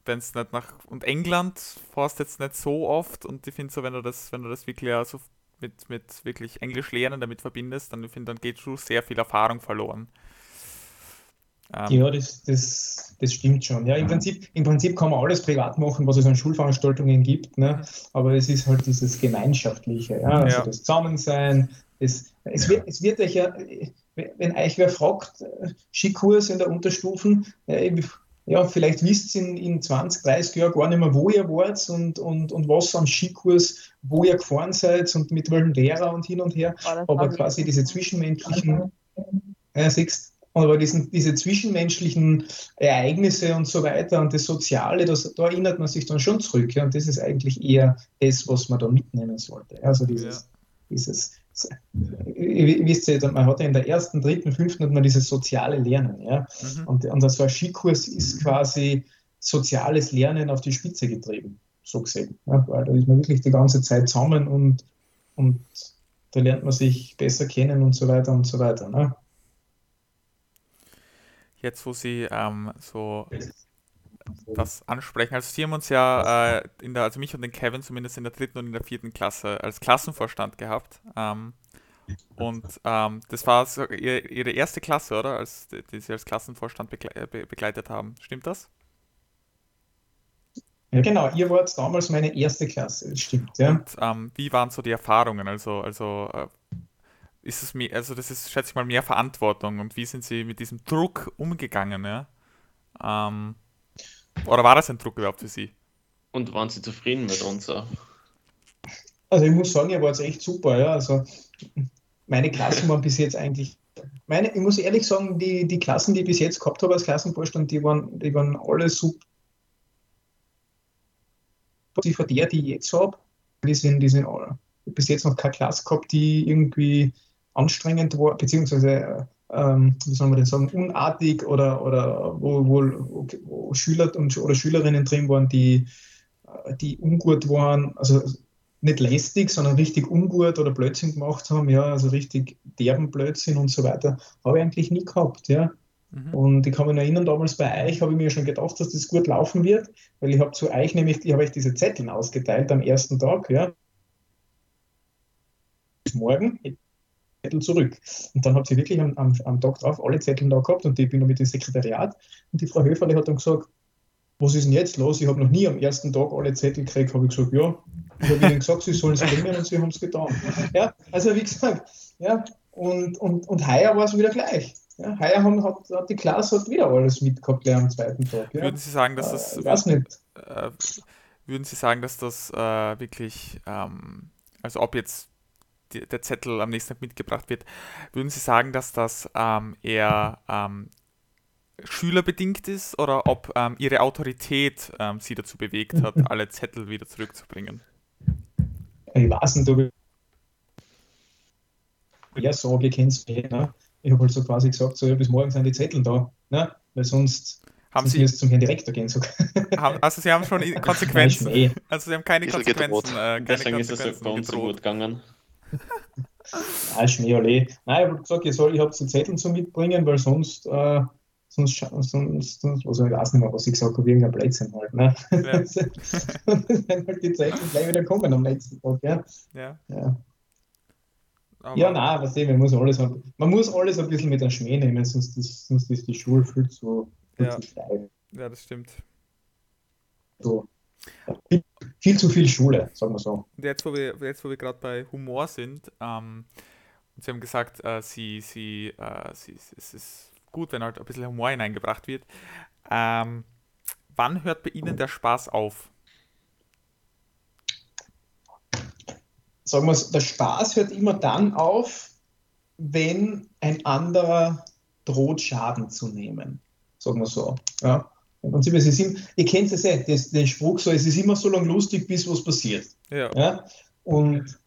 wenn es nicht nach und England fährst jetzt nicht so oft und ich finde so, wenn du das, wenn du das wirklich so mit, mit wirklich Englisch lernen damit verbindest, dann finde dann geht schon sehr viel Erfahrung verloren. Ähm, ja, das, das, das stimmt schon. Ja, im Prinzip, im Prinzip kann man alles privat machen, was es an Schulveranstaltungen gibt, ne? aber es ist halt dieses Gemeinschaftliche, ja? also ja. das Zusammensein. Das, es, wird, es wird euch ja, wenn euch wer fragt, äh, Skikurs in der Unterstufen, ja, vielleicht wisst ihr in, in 20, 30 Jahren gar nicht mehr, wo ihr wart und, und, und was am Skikurs, wo ihr gefahren seid und mit welchem Lehrer und hin und her. Aber quasi diese zwischenmenschlichen, ja, siehst, aber diesen, diese zwischenmenschlichen Ereignisse und so weiter und das Soziale, das, da erinnert man sich dann schon zurück. Ja, und das ist eigentlich eher das, was man da mitnehmen sollte. Also dieses, ja. dieses wisst ihr, man hat ja in der ersten, dritten, fünften hat man dieses soziale Lernen, ja. Mhm. Und, und so ein Skikurs ist quasi soziales Lernen auf die Spitze getrieben, so gesehen. Ja, weil da ist man wirklich die ganze Zeit zusammen und, und da lernt man sich besser kennen und so weiter und so weiter. Ne? Jetzt, wo Sie ähm, so das ansprechen. Also Sie haben uns ja äh, in der, also mich und den Kevin zumindest in der dritten und in der vierten Klasse als Klassenvorstand gehabt. Ähm, und ähm, das war so ihr, Ihre erste Klasse, oder? Als, die Sie als Klassenvorstand begle äh, be begleitet haben. Stimmt das? Ja, genau. Ihr wart damals meine erste Klasse, das stimmt, ja. Und ähm, wie waren so die Erfahrungen? Also, also äh, ist es mehr, also das ist, schätze ich mal, mehr Verantwortung und wie sind Sie mit diesem Druck umgegangen, ja? Ähm, oder war das ein Druck überhaupt für Sie? Und waren Sie zufrieden mit uns? Also ich muss sagen, ihr wart echt super, ja. Also meine Klassen waren bis jetzt eigentlich, meine, ich muss ehrlich sagen, die, die Klassen, die ich bis jetzt gehabt habe als Klassenvorstand, die waren, die waren alle super. Die von der, die ich jetzt habe, die sind, die sind alle. Ich habe bis jetzt noch keine Klasse gehabt, die irgendwie anstrengend war, beziehungsweise, ähm, wie soll man denn sagen, unartig oder, oder wo, wo, wo Schüler und, oder Schülerinnen drin waren, die, die ungut waren. Also nicht lästig, sondern richtig ungut oder Blödsinn gemacht haben, ja, also richtig derben Blödsinn und so weiter, habe ich eigentlich nie gehabt, ja. Mhm. Und ich kann mich erinnern, damals bei euch habe ich mir schon gedacht, dass das gut laufen wird, weil ich habe zu euch nämlich, ich habe euch diese Zettel ausgeteilt am ersten Tag, ja. Bis morgen, Zettel zurück. Und dann habt ihr wirklich am, am, am Tag drauf alle Zettel da gehabt und ich bin mit dem Sekretariat und die Frau Höferle hat dann gesagt, was ist denn jetzt los? Ich habe noch nie am ersten Tag alle Zettel gekriegt, habe ich gesagt, ja, ich habe ihnen gesagt, sie sollen es bringen und sie haben es getan. Ja, also wie gesagt, ja, und, und, und heuer war es wieder gleich. Ja, heuer haben, hat, hat die Klasse hat wieder alles mitgehabt am zweiten Tag. Ja. Würden Sie sagen, dass das. Äh, weiß nicht. Äh, würden Sie sagen, dass das äh, wirklich, ähm, also ob jetzt die, der Zettel am nächsten Tag mitgebracht wird, würden Sie sagen, dass das ähm, eher ähm, schülerbedingt ist oder ob ähm, ihre Autorität ähm, sie dazu bewegt hat, [LAUGHS] alle Zettel wieder zurückzubringen? Ich weiß nicht, ob ich ja sage, ich kenne es ne? Ich habe halt so quasi gesagt, so ja, bis morgen sind die Zettel da, ne? weil sonst haben Sie zum Herrn Direktor gehen sogar. [LAUGHS] also Sie haben schon Konsequenzen. also Sie haben keine Konsequenzen. Äh, keine Deswegen Konsequenzen ist es ganz so gut gegangen. Nein, Schnee, Nein, ich habe gesagt, ich soll, ich habe die Zettel zu mitbringen, weil sonst äh, sonst, sonst, sonst also ich weiß nicht mehr, was ich gesagt habe, irgendein Blödsinn halt. Ne? Ja. [LAUGHS] dann halt die Zeit gleich wieder kommen am nächsten Tag. Ja, ja. ja. ja nein, was man muss alles, man muss alles ein bisschen mit der Schmäh nehmen, sonst ist, sonst ist die Schule viel zu, viel ja. zu steil. Ja, das stimmt. So. Viel, viel, zu viel Schule, sagen wir so. Und jetzt, wo wir, jetzt, wo wir gerade bei Humor sind, ähm, Sie haben gesagt, äh, Sie, Sie, äh, Sie, es ist gut, wenn halt ein bisschen Humor hineingebracht wird. Ähm, wann hört bei Ihnen der Spaß auf? Sagen wir es, der Spaß hört immer dann auf, wenn ein anderer droht, Schaden zu nehmen. Sagen wir so. Ja. Im Prinzip, es ist immer, ihr kennt es ja, das, den Spruch so, es ist immer so lange lustig, bis was passiert. Ja. ja? Und,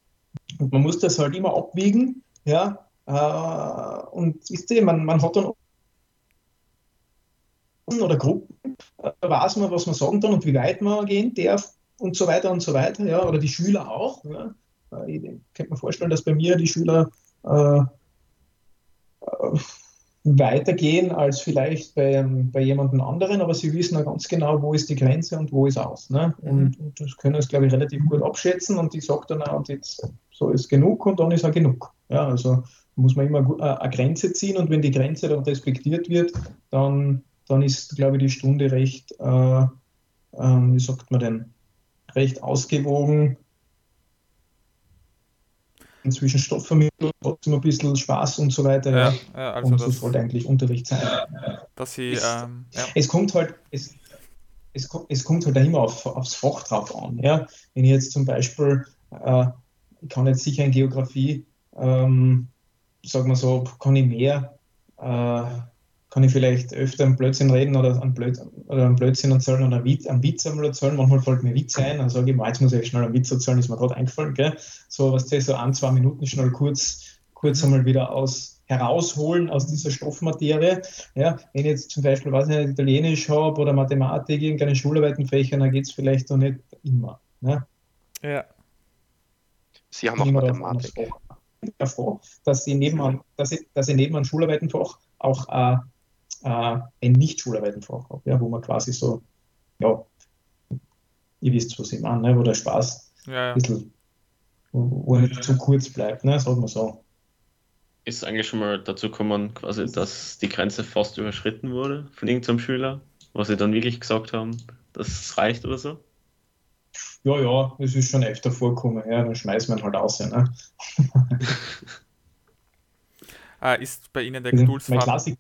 und man muss das halt immer abwiegen, ja, äh, und wisst ihr, man, man hat dann oder Gruppen, da weiß man, was man sagen kann und wie weit man gehen darf und so weiter und so weiter, ja, oder die Schüler auch. Ja. Ich könnte mir vorstellen, dass bei mir die Schüler äh, äh, weitergehen als vielleicht bei, bei jemandem anderen, aber sie wissen ja ganz genau, wo ist die Grenze und wo ist aus. Ne? Und, mhm. und das können sie, glaube ich, relativ gut abschätzen und ich sage dann auch, und jetzt so ist genug und dann ist auch genug. Ja, also muss man immer äh, eine Grenze ziehen und wenn die Grenze dann respektiert wird, dann dann ist, glaube ich, die Stunde recht, äh, äh, wie sagt man denn, recht ausgewogen. Inzwischen Stoffvermittlung, trotzdem ein bisschen Spaß und so weiter. Ja, ja also und das sollte eigentlich Unterricht sein. Dass sie, es, ähm, ja. es kommt halt, es, es, es kommt halt immer auf, aufs Fach drauf an. Ja? Wenn ich jetzt zum Beispiel, äh, ich kann jetzt sicher in Geografie, ähm, sagen wir so, kann ich mehr äh, kann ich vielleicht öfter einen Blödsinn reden oder einen, Blöd oder einen Blödsinn erzählen oder einen Witz, einen Witz einmal erzählen. Manchmal fällt mir Witz ein, dann sage ich, jetzt muss ich schnell einen Witz erzählen, ist mir gerade eingefallen. Gell? So, was so ein, zwei Minuten schnell kurz, kurz einmal wieder aus, herausholen aus dieser Stoffmaterie. Ja, wenn ich jetzt zum Beispiel, was ich Italienisch habe oder Mathematik, irgendeine Schularbeitenfächer, dann geht es vielleicht noch nicht immer. Ne? Ja. Sie haben auch Mathematik. Ich bin froh, dass sie nebenan, dass ich, dass ich neben einem Schularbeitenfach auch äh, äh, ein Nicht-Schularbeitenfach habe, ja, wo man quasi so, ja, ihr wisst, was ich meine, ne, wo der Spaß ja, ja. ein bisschen, wo, wo er nicht zu kurz bleibt, ne, sagen wir so. Ist eigentlich schon mal dazu gekommen, quasi, dass die Grenze fast überschritten wurde von irgendeinem Schüler, was sie dann wirklich gesagt haben, das reicht oder so? Ja, ja, es ist schon öfter vorgekommen, ja, dann schmeißt man halt aus. Ne? äh, [LAUGHS] ist bei Ihnen der Geduldsfaden...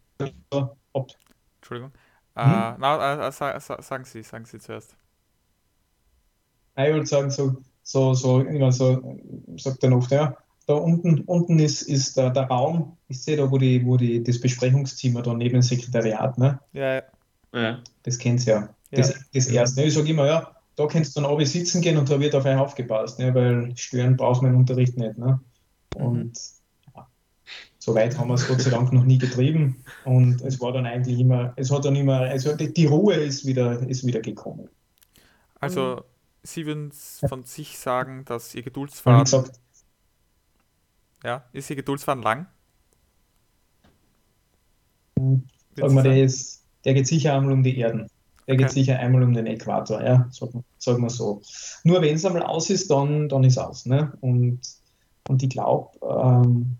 Ob. Entschuldigung. Äh, hm? na, äh, sagen Sie, sagen Sie zuerst. Ich würde sagen, so, so, so, irgendwann so, sagt dann oft, ja, da unten, unten ist, ist der, der Raum, ich sehe da, wo, die, wo die, das Besprechungszimmer da neben dem Sekretariat, ne? Ja, ja. Das kennt ihr ja. Das, ja. das erste. Ich sage immer, ja, da kannst du dann oben sitzen gehen und da wird auf einen aufgepasst, ne? weil stören braucht man im Unterricht nicht. Ne? Und mhm. So weit haben wir es Gott sei Dank noch nie getrieben. Und es war dann eigentlich immer, es hat dann immer, also die, Ruhe ist wieder, ist wieder gekommen. Also, Sie würden von sich sagen, dass Ihr Geduldsfaden. Gesagt, ja, ist Ihr Geduldsfaden lang? Sag mal, der, ist, der geht sicher einmal um die Erden. Der okay. geht sicher einmal um den Äquator, ja, sagen sag wir so. Nur wenn es einmal aus ist, dann, dann ist aus. Ne? Und, und ich glaube, ähm,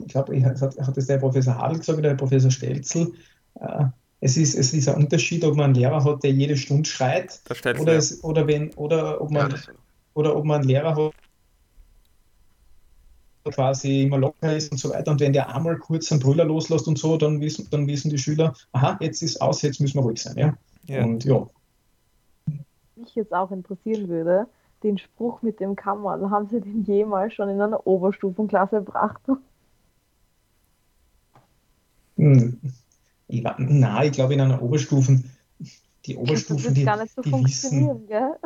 ich glaube, hat, hat das der Professor Hadl gesagt oder der Professor Stelzel, äh, es ist, es ist ein Unterschied, ob man einen Lehrer hat, der jede Stunde schreit, oder, es, oder, wenn, oder, ob man, ja, oder ob man einen Lehrer hat, quasi immer locker ist und so weiter. Und wenn der einmal kurz einen Brüller loslässt und so, dann wissen, dann wissen die Schüler, aha, jetzt ist aus, jetzt müssen wir ruhig sein. Ja? ja. Und ja. Mich jetzt auch interessieren würde, den Spruch mit dem Kammer, haben Sie den jemals schon in einer Oberstufenklasse gebracht? Ich, na, ich glaube in einer Oberstufen, die Oberstufen, die, so die wissen, gell?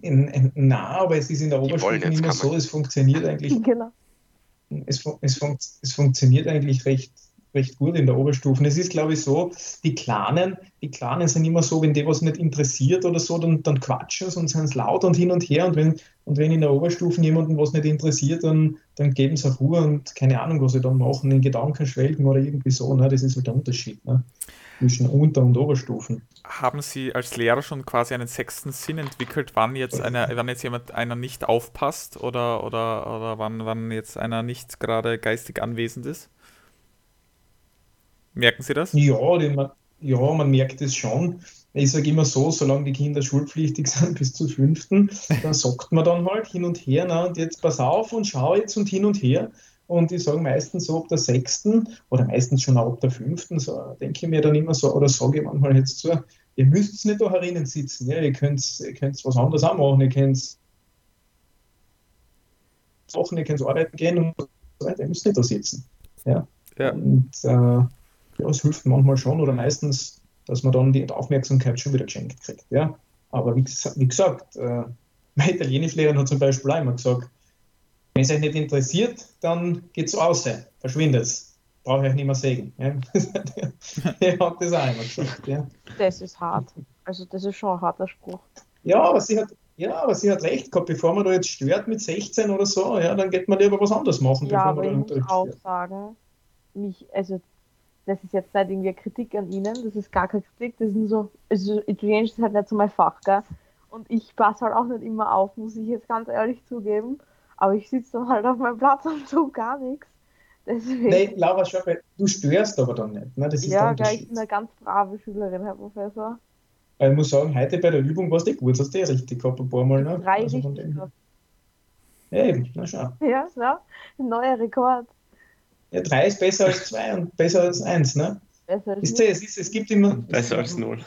in, in, na, aber es ist in der Oberstufe immer so, es funktioniert eigentlich. [LAUGHS] Genau. Es, es, fun es funktioniert eigentlich recht, recht gut in der Oberstufe. Es ist, glaube ich, so, die Kleinen, die Kleinen sind immer so, wenn die was nicht interessiert oder so, dann, dann quatschen sie und sind laut und hin und her. Und wenn, und wenn in der Oberstufe jemanden was nicht interessiert, dann, dann geben sie auf Ruhe und keine Ahnung, was sie dann machen, in Gedanken schwelgen oder irgendwie so. Ne? Das ist halt der Unterschied. Ne? zwischen Unter- und Oberstufen. Haben Sie als Lehrer schon quasi einen sechsten Sinn entwickelt, wann jetzt einer, wann jetzt jemand einer nicht aufpasst oder, oder, oder wann, wann jetzt einer nicht gerade geistig anwesend ist? Merken Sie das? Ja, man, ja man merkt es schon. Ich sage immer so, solange die Kinder schulpflichtig [LAUGHS] sind bis zur fünften, dann sagt man dann halt hin und her, na, und jetzt pass auf und schau jetzt und hin und her. Und ich sage meistens so ab der sechsten oder meistens schon ab der fünften, so denke ich mir dann immer so, oder sage ich manchmal jetzt so, ihr müsst nicht da herinnen sitzen, ja, ihr könnt, ihr könnt was anderes auch machen, ihr könnt Sachen, ihr könnt arbeiten gehen und so weiter, ihr müsst nicht da sitzen. Ja. ja. Und äh, ja, es hilft manchmal schon oder meistens, dass man dann die Aufmerksamkeit schon wieder geschenkt kriegt. Ja. Aber wie, wie gesagt, äh, meine Italienischlehrerin hat zum Beispiel auch immer gesagt, wenn es euch nicht interessiert, dann geht es aus, verschwindet es. Brauche ich euch nicht mehr sägen. Ja? [LAUGHS] er hat das auch immer gesagt. Ja. Das ist hart. Also das ist schon ein harter Spruch. Ja, aber sie hat, ja, aber sie hat recht gehabt, bevor man da jetzt stört mit 16 oder so, ja, dann geht man lieber was anderes machen. Ja, aber ich muss auch stört. sagen, mich, also das ist jetzt nicht irgendwie eine Kritik an Ihnen, das ist gar keine Kritik, das ist so, also Italienisch ist halt nicht so mein Fach, gell? Und ich passe halt auch nicht immer auf, muss ich jetzt ganz ehrlich zugeben. Aber ich sitze dann halt auf meinem Platz und tue gar nichts. Deswegen. Nee, Laura, schau, du störst aber dann nicht. Ne? Das ist ja, gleich eine ganz brave Schülerin, Herr Professor. Ich muss sagen, heute bei der Übung warst du gut, hast du eh richtig gehabt, ein paar Mal. Ne? Drei also richtig Ja, eben, na schau. Ja, ein neuer Rekord. Ja, drei ist besser als zwei und besser als eins, ne? Besser als ist es, ist, es gibt immer. Besser als null.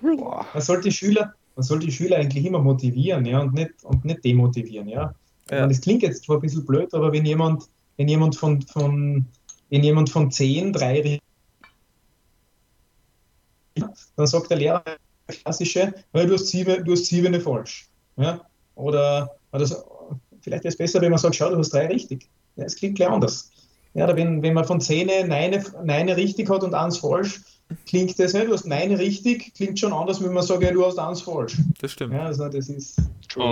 Boah. Man soll die Schüler, man soll die Schüler eigentlich immer motivieren, ja, und nicht, und nicht demotivieren, ja. Ja. Das klingt jetzt zwar ein bisschen blöd, aber wenn jemand, wenn jemand von, von, wenn jemand von 10 drei dann sagt der Lehrer klassische, du hast sieben, du hast sieben falsch. Ja? Oder, oder so, vielleicht wäre es besser, wenn man sagt, schau, du hast drei richtig. Ja, es klingt gleich anders. Ja, oder wenn, wenn man von zehn Neine, Neine richtig hat und eins falsch, klingt das nicht, du hast Nein richtig, klingt schon anders, wenn man sagt, ja, du hast eins falsch. Das stimmt. Ja, also das ist,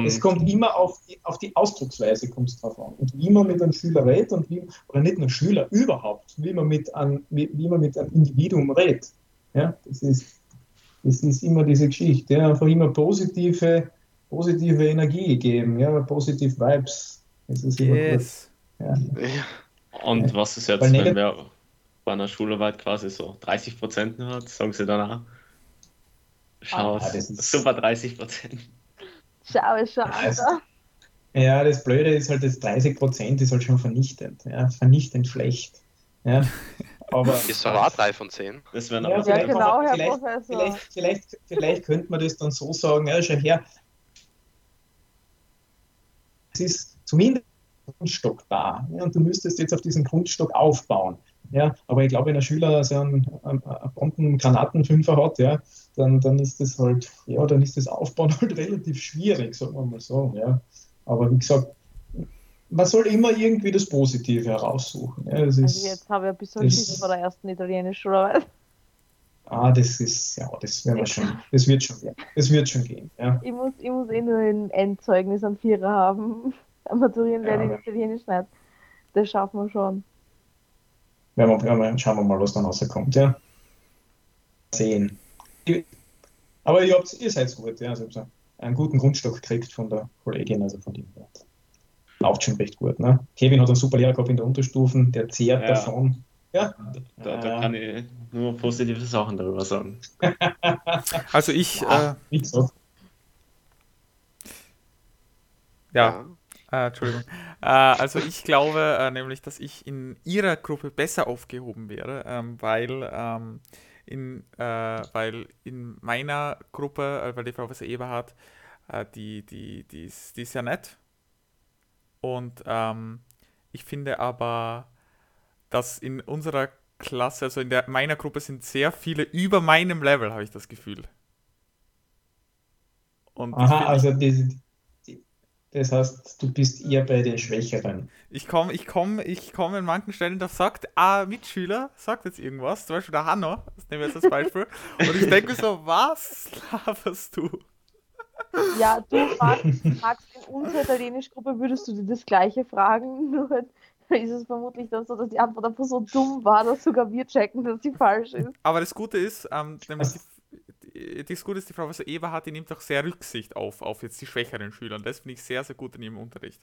es kommt immer auf die, auf die Ausdrucksweise kommt drauf an. Und wie man mit einem Schüler redet und wie, oder nicht nur Schüler, überhaupt, wie man mit einem, wie, wie man mit einem Individuum redet. Ja, das ist, das ist immer diese Geschichte. Ja, einfach immer positive, positive Energie geben, ja, positive Vibes. Das ist immer yes. gut. Ja. Und was ist jetzt, wenn wir bei einer Schularbeit quasi so 30 Prozent hat, sagen sie dann auch. Schau, ah, super 30 Prozent. Schau, schau. Ja, ja, das Blöde ist halt, das 30 Prozent ist halt schon vernichtend. Ja, vernichtend schlecht. Ja. Aber, [LAUGHS] ist so war 3 von 10. Das wäre ja, ja, genau, Herr vielleicht, Professor. Vielleicht, vielleicht, vielleicht könnte man das dann so sagen, ja, schau her. Es ist zumindest Grundstock da. Ja, und du müsstest jetzt auf diesen Grundstock aufbauen. Ja, aber ich glaube, wenn ein Schüler so einen, einen, einen Bomben-Granatenfünfer hat, ja, dann, dann ist das halt, ja, dann ist das Aufbauen [LAUGHS] halt relativ schwierig, sagen wir mal so. Ja. Aber wie gesagt, man soll immer irgendwie das Positive heraussuchen. Ja, also jetzt habe ich ein bisschen Schiss vor der ersten Italienisch, oder was? Ah, das ist, ja, das werden wir schon, das wird schon, das wird schon gehen. Ja. Ich, muss, ich muss eh nur ein Endzeugnis am Vierer haben. Maturieren werde ich Italienisch nicht. Das schaffen wir schon. Wenn wir, schauen wir mal, was dann rauskommt, ja. Sehen. Aber ihr, habt, ihr seid gut, ja. Also einen guten Grundstock gekriegt von der Kollegin, also von dem läuft schon recht gut. Ne? Kevin hat einen super Lehrer gehabt in der Unterstufen, der zehrt ja. davon. Ja. Da, da, kann ich nur positive Sachen darüber sagen. Also ich. Ja, äh, ja. Äh, Entschuldigung. Äh, also ich glaube äh, nämlich, dass ich in ihrer Gruppe besser aufgehoben wäre, ähm, weil, ähm, in, äh, weil in meiner Gruppe, äh, weil die Professor Eberhard, äh, die, die, die, ist, die ist ja nett. Und ähm, ich finde aber, dass in unserer Klasse, also in der, meiner Gruppe sind sehr viele über meinem Level, habe ich das Gefühl. Und Aha, also die, die, das heißt, du bist eher bei den Schwächeren. Ich komme ich komm, ich komm in manchen Stellen, da sagt ein Mitschüler, sagt jetzt irgendwas, zum Beispiel der Hanno, das nehmen wir jetzt als Beispiel, [LAUGHS] und ich denke so, was laberst du? Ja, du [LAUGHS] fragst, fragst in unserer Italienisch-Gruppe, würdest du dir das Gleiche fragen, [LAUGHS] nur ist es vermutlich dann so, dass die Antwort einfach so dumm war, dass sogar wir checken, dass sie falsch ist. Aber das Gute ist, ähm, nämlich die, das Gute ist, die Frau Professor Eberhardt, die nimmt auch sehr Rücksicht auf, auf jetzt die schwächeren Schüler. Und das finde ich sehr, sehr gut in ihrem Unterricht.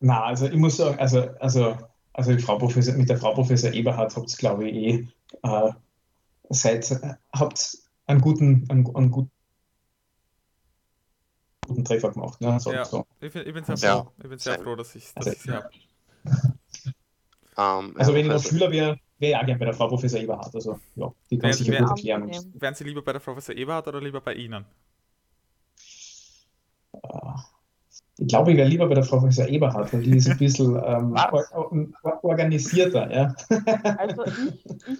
Na, also ich muss sagen, also, also, also die Frau Professor, mit der Frau Professor Eberhardt habt ihr, glaube ich, eh äh, seit, habt einen guten, einen, einen guten guten Treffer gemacht. Ne? So, ja, so. Ich, bin, ich bin sehr froh, ja. ich bin sehr froh dass ich, dass also, ich sie habe. Um, also wenn ich noch Schüler wäre, wäre auch gerne bei der Frau Professor Eberhardt. Also ja, die kann sich ja gut erklären. Wären Sie lieber bei der Frau Professor Eberhardt oder lieber bei Ihnen? Ich glaube, ich wäre lieber bei der Frau Professor Eberhardt, weil die ist ein bisschen [LAUGHS] ähm, or organisierter. Ja. Also ich, ich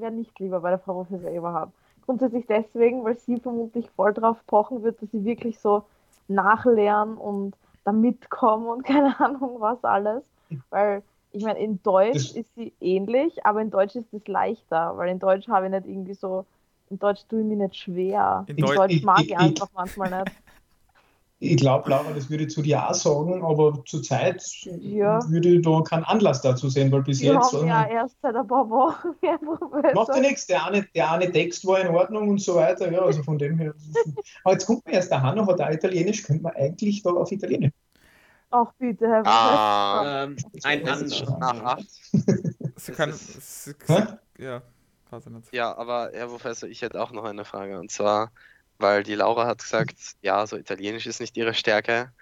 wäre nicht lieber bei der Frau Professor Eberhardt. Grundsätzlich deswegen, weil sie vermutlich voll drauf pochen wird, dass sie wirklich so nachlernen und da mitkommen und [LAUGHS] keine Ahnung was alles. Weil ich meine, in Deutsch das ist sie ähnlich, aber in Deutsch ist es leichter, weil in Deutsch habe ich nicht irgendwie so, in Deutsch tue ich mich nicht schwer. In, in Deutsch, Deutsch mag ich, ich einfach ich, manchmal nicht. Ich glaube, Laura, das würde ich zu dir auch sagen, aber zurzeit ja. würde ich da keinen Anlass dazu sehen, weil bis Wir jetzt. Haben ja, erst seit ein paar Wochen. [LAUGHS] Macht ja nichts, der eine, der eine Text war in Ordnung und so weiter. Ja, also von dem her. [LAUGHS] aber jetzt kommt mir erst, der Hanno hat auch Italienisch, könnte man eigentlich da auf Italienisch Ach bitte, Herr ah, ähm, Ein nach acht. [LAUGHS] Sie. Sie, ja, ja, aber Herr Professor, ich hätte auch noch eine Frage. Und zwar, weil die Laura hat gesagt, ja, so Italienisch ist nicht ihre Stärke.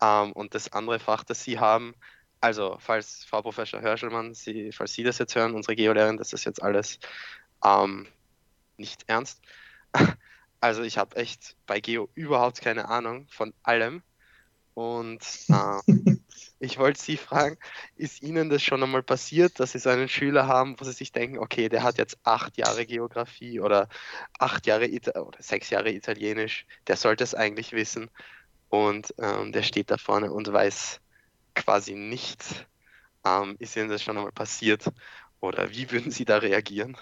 Ähm, und das andere Fach, das Sie haben, also falls Frau Professor Hörschelmann, Sie, falls Sie das jetzt hören, unsere Geolehrerin, das ist jetzt alles ähm, nicht ernst. [LAUGHS] Also ich habe echt bei Geo überhaupt keine Ahnung von allem. Und [LAUGHS] äh, ich wollte Sie fragen, ist Ihnen das schon einmal passiert, dass Sie so einen Schüler haben, wo Sie sich denken, okay, der hat jetzt acht Jahre Geografie oder acht Jahre Ita oder sechs Jahre Italienisch, der sollte es eigentlich wissen und ähm, der steht da vorne und weiß quasi nichts. Ähm, ist Ihnen das schon einmal passiert oder wie würden Sie da reagieren?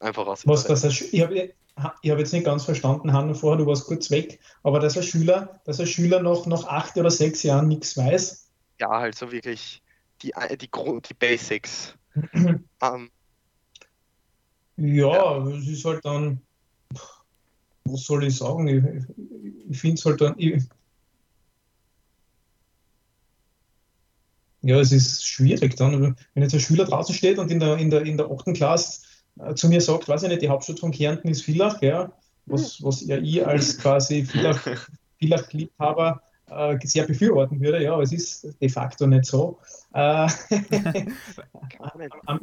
Einfach aus. Was das ich habe ich habe jetzt nicht ganz verstanden, Hanno, vorher, du warst kurz weg, aber dass ein Schüler, dass ein Schüler noch nach acht oder sechs Jahren nichts weiß? Ja, halt so wirklich die, die, Grund, die Basics. um, [CLEARS THROAT] ähm, ja, ja, es ist halt dann, was soll ich sagen? Ich, ich finde es halt dann, ich, ja, es ist schwierig dann, wenn jetzt ein Schüler draußen steht und in der, in der, in der 8. Klasse äh, zu mir sagt, weiß ich nicht, die Hauptstadt von Kärnten ist Villach, ja, was, was ja ich als quasi Villach, [LAUGHS] Villach-Liebhaber äh, sehr befürworten würde. Ja, aber es ist de facto nicht so. Äh,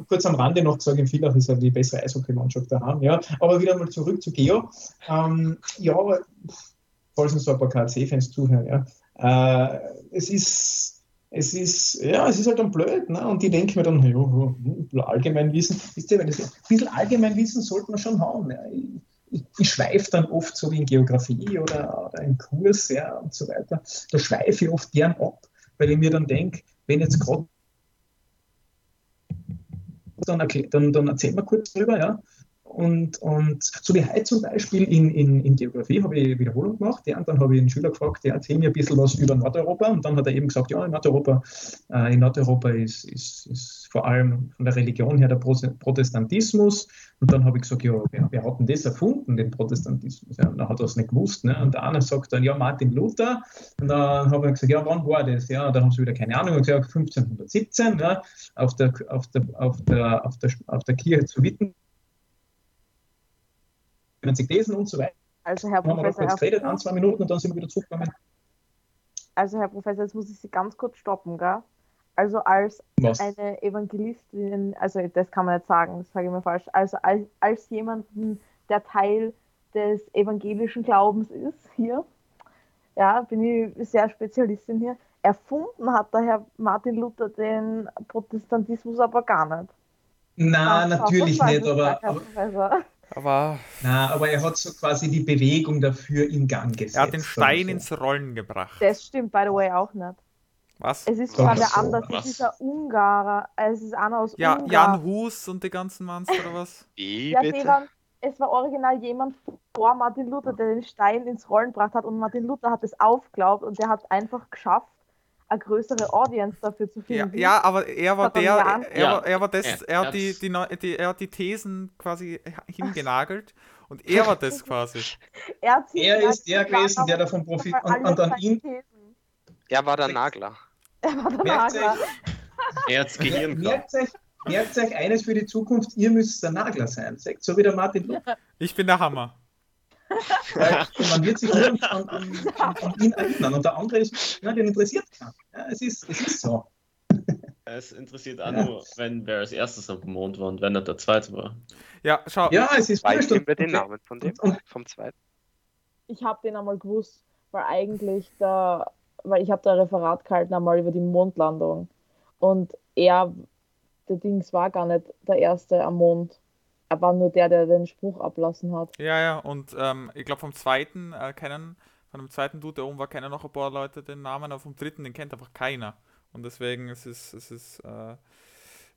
kurz am Rande noch gesagt, in Villach ist ja die bessere Eishockeymannschaft daheim. Ja. Aber wieder mal zurück zu Geo. Ähm, ja, falls uns so ein paar KC-Fans zuhören, ja. Äh, es ist es ist, ja, es ist halt dann blöd, ne? Und die denken mir dann, ja, Allgemeinwissen, wisst ihr, ein bisschen Allgemeinwissen sollte man schon haben. Ja. Ich, ich, ich schweife dann oft so wie in Geografie oder, oder in Kurs ja, und so weiter. Da schweife ich oft gern ab, weil ich mir dann denke, wenn jetzt gerade dann, dann, dann erzählen wir kurz drüber, ja. Und, und so wie heute zum Beispiel in, in, in Geografie habe ich Wiederholung gemacht. Ja, und dann habe ich einen Schüler gefragt, der erzählt mir ein bisschen was über Nordeuropa. Und dann hat er eben gesagt, ja, in Nordeuropa, äh, in Nordeuropa ist, ist, ist vor allem von der Religion her der Protestantismus. Und dann habe ich gesagt, ja, wer, wer hat denn das erfunden, den Protestantismus? Ja, und dann hat er es nicht gewusst. Ne? Und der eine sagt dann, ja, Martin Luther. Und dann habe ich gesagt, ja, wann war das? Ja, da haben sie wieder keine Ahnung. Und gesagt, 1517, ja, auf, der, auf, der, auf, der, auf, der, auf der Kirche zu Witten können sich lesen und so weiter. Also Herr Professor, haben wir kurz geredet, ein, zwei Minuten und dann sind wir wieder zurückgekommen. Also Herr Professor, jetzt muss ich Sie ganz kurz stoppen, gell? Also als Was? eine Evangelistin, also das kann man nicht sagen, das sage ich mal falsch, also als, als jemanden, der Teil des evangelischen Glaubens ist hier, ja, bin ich sehr Spezialistin hier. Erfunden hat der Herr Martin Luther den Protestantismus aber gar nicht. Na, natürlich nicht, aber, aber, aber, Na, aber er hat so quasi die Bewegung dafür in Gang gesetzt. Er hat den Stein so. ins Rollen gebracht. Das stimmt, by the way, auch nicht. Was? Es ist zwar der andere, es ist ein Ungarer, es ist einer aus ja, Ungarn. Jan Hus und die ganzen Manns oder was? Wie, [LAUGHS] ja, bitte? Waren, es war original jemand vor Martin Luther, der den Stein ins Rollen gebracht hat und Martin Luther hat es aufglaubt und der hat es einfach geschafft, eine größere Audience dafür zu finden. Ja, ja aber er war der, er, ja. war, er war das, er, hat die, die, die, er hat die Thesen quasi hingenagelt und er war das [LAUGHS] quasi. er, er ist der gewesen, der davon profitiert und, und an ihn. Er war der Nagler. [LAUGHS] Er war der Nagler. Er hat's Gehirn merkt euch, merkt euch eines für die Zukunft, ihr müsst der Nagler sein. So wie der Martin Luther. Ich bin der Hammer. Und [LAUGHS] man wird sich an, an, an, an, ihn erinnern. Und der andere ist, ja, den interessiert keinen. Ja, es, ist, es ist so. Es interessiert auch ja. nur, wenn wer als erstes auf dem Mond war und wenn er der zweite war. Ja, schau. Ja, es ist Weiß wir den Namen von dem, vom zweiten? Ich habe den einmal gewusst, weil eigentlich da, weil ich habe da Referat gehalten einmal über die Mondlandung. Und er, der Dings war gar nicht der Erste am Mond. Er war nur der, der den Spruch ablassen hat. Ja, ja, und ähm, ich glaube vom zweiten äh, kennen, von dem zweiten Dude, der oben war, kennen noch ein paar Leute den Namen, aber vom dritten, den kennt einfach keiner. Und deswegen es ist es, ist, äh,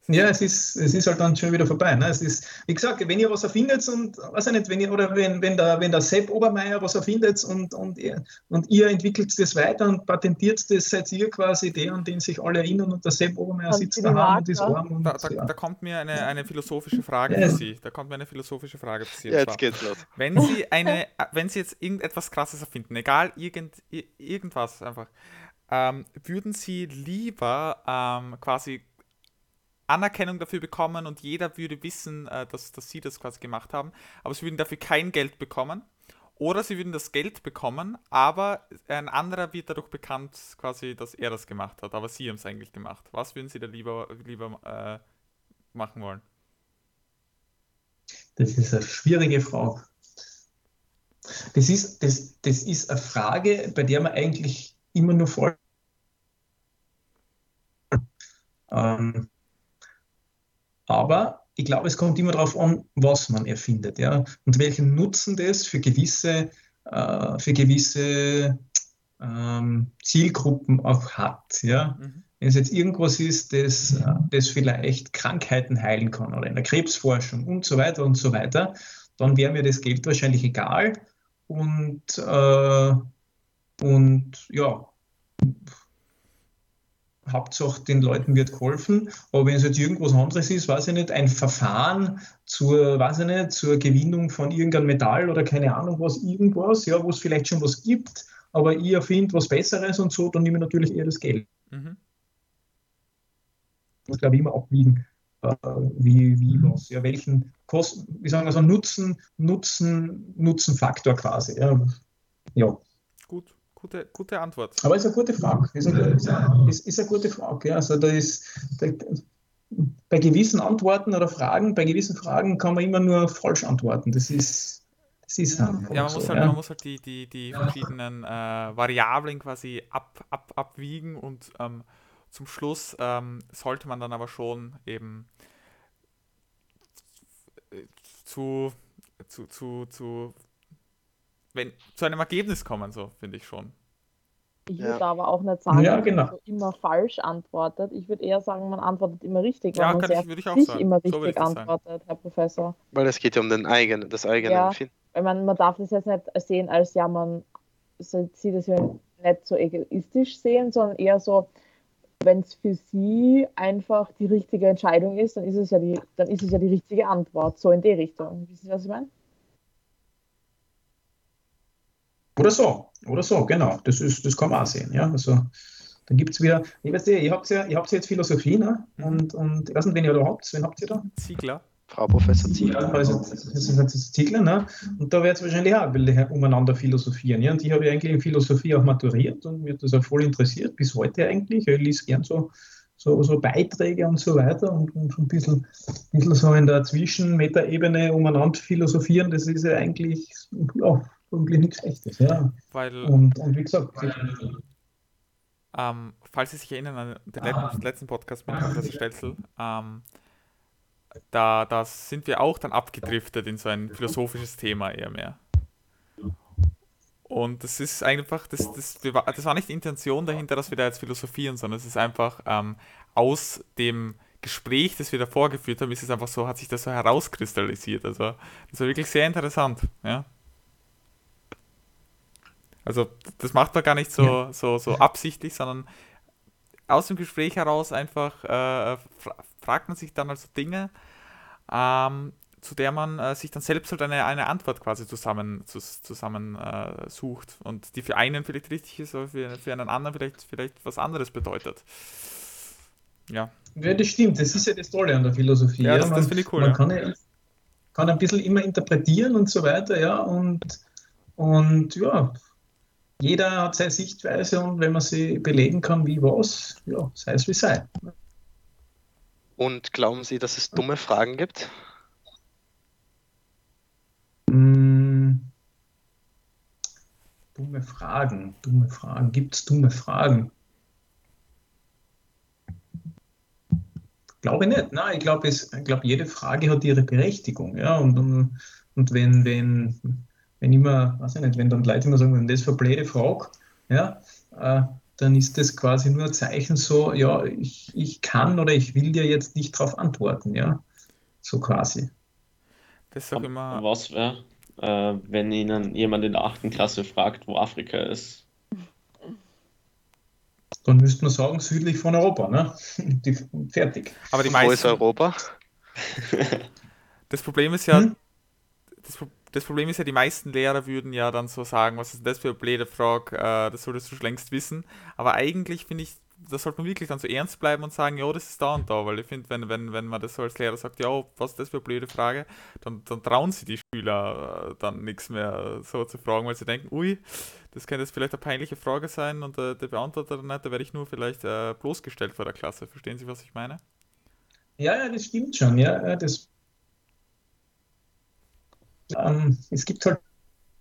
ja, es ist, es ist halt dann schon wieder vorbei. Ne? Es ist, wie gesagt, wenn ihr was erfindet und weiß ich nicht, wenn ihr, oder wenn, wenn der, wenn der Sepp Obermeier was erfindet und, und, ihr, und ihr entwickelt das weiter und patentiert das, seid ihr quasi der, an den sich alle erinnern und der Sepp Obermeier sitzt daheim und ist arm. Und, da, da, ja. da, kommt mir eine, eine philosophische Frage ja. für Sie. Da kommt mir eine philosophische Frage für Sie. Ja, jetzt geht's los. Wenn Sie, eine, wenn Sie jetzt irgendetwas Krasses erfinden, egal irgend, irgendwas einfach, ähm, würden Sie lieber ähm, quasi Anerkennung dafür bekommen und jeder würde wissen, äh, dass, dass sie das quasi gemacht haben, aber sie würden dafür kein Geld bekommen. Oder sie würden das Geld bekommen, aber ein anderer wird dadurch bekannt, quasi, dass er das gemacht hat, aber sie haben es eigentlich gemacht. Was würden sie da lieber, lieber äh, machen wollen? Das ist eine schwierige Frage. Das ist, das, das ist eine Frage, bei der man eigentlich immer nur voll. Ähm, aber ich glaube, es kommt immer darauf an, was man erfindet, ja, und welchen Nutzen das für gewisse, äh, für gewisse ähm, Zielgruppen auch hat, ja. Mhm. Wenn es jetzt irgendwas ist, das, äh, das vielleicht Krankheiten heilen kann oder in der Krebsforschung und so weiter und so weiter, dann wäre mir das Geld wahrscheinlich egal und, äh, und ja, Hauptsache den Leuten wird geholfen. Aber wenn es jetzt irgendwas anderes ist, weiß ich nicht, ein Verfahren zur, weiß ich nicht, zur Gewinnung von irgendeinem Metall oder keine Ahnung was, irgendwas, ja, wo es vielleicht schon was gibt, aber ich erfinde was Besseres und so, dann nehme ich natürlich eher das Geld. Mhm. Ich muss, glaube ich, immer abwiegen, äh, wie, wie mhm. was, ja, welchen Kosten, wie sagen wir so, Nutzen, Nutzen, Nutzenfaktor quasi. Ja. ja. Gut. Gute, gute Antwort. Aber ist eine gute Frage. Ist eine, ist, ist eine gute Frage. Ja. Also da ist da, bei gewissen Antworten oder Fragen, bei gewissen Fragen kann man immer nur falsch antworten. Das ist, das ist ja, man, so, muss halt, ja. man muss halt die, die, die verschiedenen äh, Variablen quasi ab, ab, abwiegen und ähm, zum Schluss ähm, sollte man dann aber schon eben zu, zu, zu, zu, wenn, zu einem Ergebnis kommen, so finde ich schon. Ich würde ja. aber auch nicht sagen, ja, genau. dass man immer falsch antwortet. Ich würde eher sagen, man antwortet immer richtig, weil ja, man sehr ich, ich nicht immer richtig so antwortet, sagen. Herr Professor. Weil es geht ja um den eigenen, das eigene ja, Empfinden. Weil man, man darf das jetzt nicht sehen, als ja, man sieht das ja nicht so egoistisch sehen, sondern eher so, wenn es für sie einfach die richtige Entscheidung ist, dann ist es ja die, dann ist es ja die richtige Antwort, so in die Richtung. Wissen Sie, was ich meine? Oder so, oder so, genau. Das, ist, das kann man auch sehen. Ja? Also, dann gibt es wieder, ich weiß nicht, ihr habt ja, ihr habt ja jetzt Philosophie, ne? Und, und ich weiß nicht, wen ihr da habt. Wen habt ihr da? Ziegler. Frau Professor Ziegler. Ja, das ist Ziegler, ne? Und da wird es wahrscheinlich auch umeinander philosophieren. Ja? Und ich habe ja eigentlich in Philosophie auch maturiert und mir hat das auch voll interessiert, bis heute eigentlich. Ich lese gern so, so, so Beiträge und so weiter und, und so ein bisschen, bisschen so in der Zwischenmetaebene umeinander philosophieren, das ist ja eigentlich ja, irgendwie nichts Echtes. Ja. Weil, und, und wie gesagt, ähm, falls Sie sich erinnern an den letzten, letzten Podcast mit Professor Stelzel, ähm, da, da sind wir auch dann abgedriftet in so ein philosophisches Thema eher mehr. Und das ist einfach, das, das, das war nicht die Intention dahinter, dass wir da jetzt philosophieren, sondern es ist einfach ähm, aus dem Gespräch, das wir da vorgeführt haben, ist es einfach so, hat sich das so herauskristallisiert. Also das war wirklich sehr interessant, ja. Also das macht man gar nicht so, ja. so, so absichtlich, sondern aus dem Gespräch heraus einfach äh, fragt man sich dann also Dinge, ähm, zu der man äh, sich dann selbst halt eine, eine Antwort quasi zusammen, zu, zusammen äh, sucht und die für einen vielleicht richtig ist, aber für, für einen anderen vielleicht, vielleicht was anderes bedeutet. Ja. Ja, das stimmt. Das ist ja das Tolle an der Philosophie. Ja, das, das finde ich cool. Man ja. kann, ja, kann ein bisschen immer interpretieren und so weiter, ja, und, und ja, jeder hat seine Sichtweise und wenn man sie belegen kann, wie was, ja, sei es wie sei. Und glauben Sie, dass es dumme Fragen gibt? Hm, dumme Fragen, dumme Fragen. Gibt es dumme Fragen? Glaube nicht. Nein, ich glaube, glaub, jede Frage hat ihre Berechtigung. Ja? Und, und, und wenn, wenn, wenn immer, weiß ich nicht, wenn dann Leute immer sagen, wenn das für blöde Frage, ja, äh, dann ist das quasi nur ein Zeichen so, ja, ich, ich kann oder ich will dir jetzt nicht darauf antworten, ja, so quasi. Das sag immer. Was wäre, äh, wenn Ihnen jemand in der 8. Klasse fragt, wo Afrika ist? Dann müsste man sagen, südlich von Europa, ne? [LAUGHS] Die, fertig. Aber die meisten, wo ist Europa? das Problem ist ja, hm? das Problem das Problem ist ja, die meisten Lehrer würden ja dann so sagen, was ist das für eine blöde Frage, äh, das solltest du schon längst wissen. Aber eigentlich finde ich, da sollte man wirklich dann so ernst bleiben und sagen, ja, das ist da und da, weil ich finde, wenn, wenn, wenn man das so als Lehrer sagt, ja, was ist das für eine blöde Frage, dann, dann trauen sie die Schüler äh, dann nichts mehr so zu fragen, weil sie denken, ui, das könnte jetzt vielleicht eine peinliche Frage sein und äh, der Beantworter nicht, da werde ich nur vielleicht äh, bloßgestellt vor der Klasse. Verstehen Sie, was ich meine? Ja, ja, das stimmt schon, ja, das ähm, es gibt halt,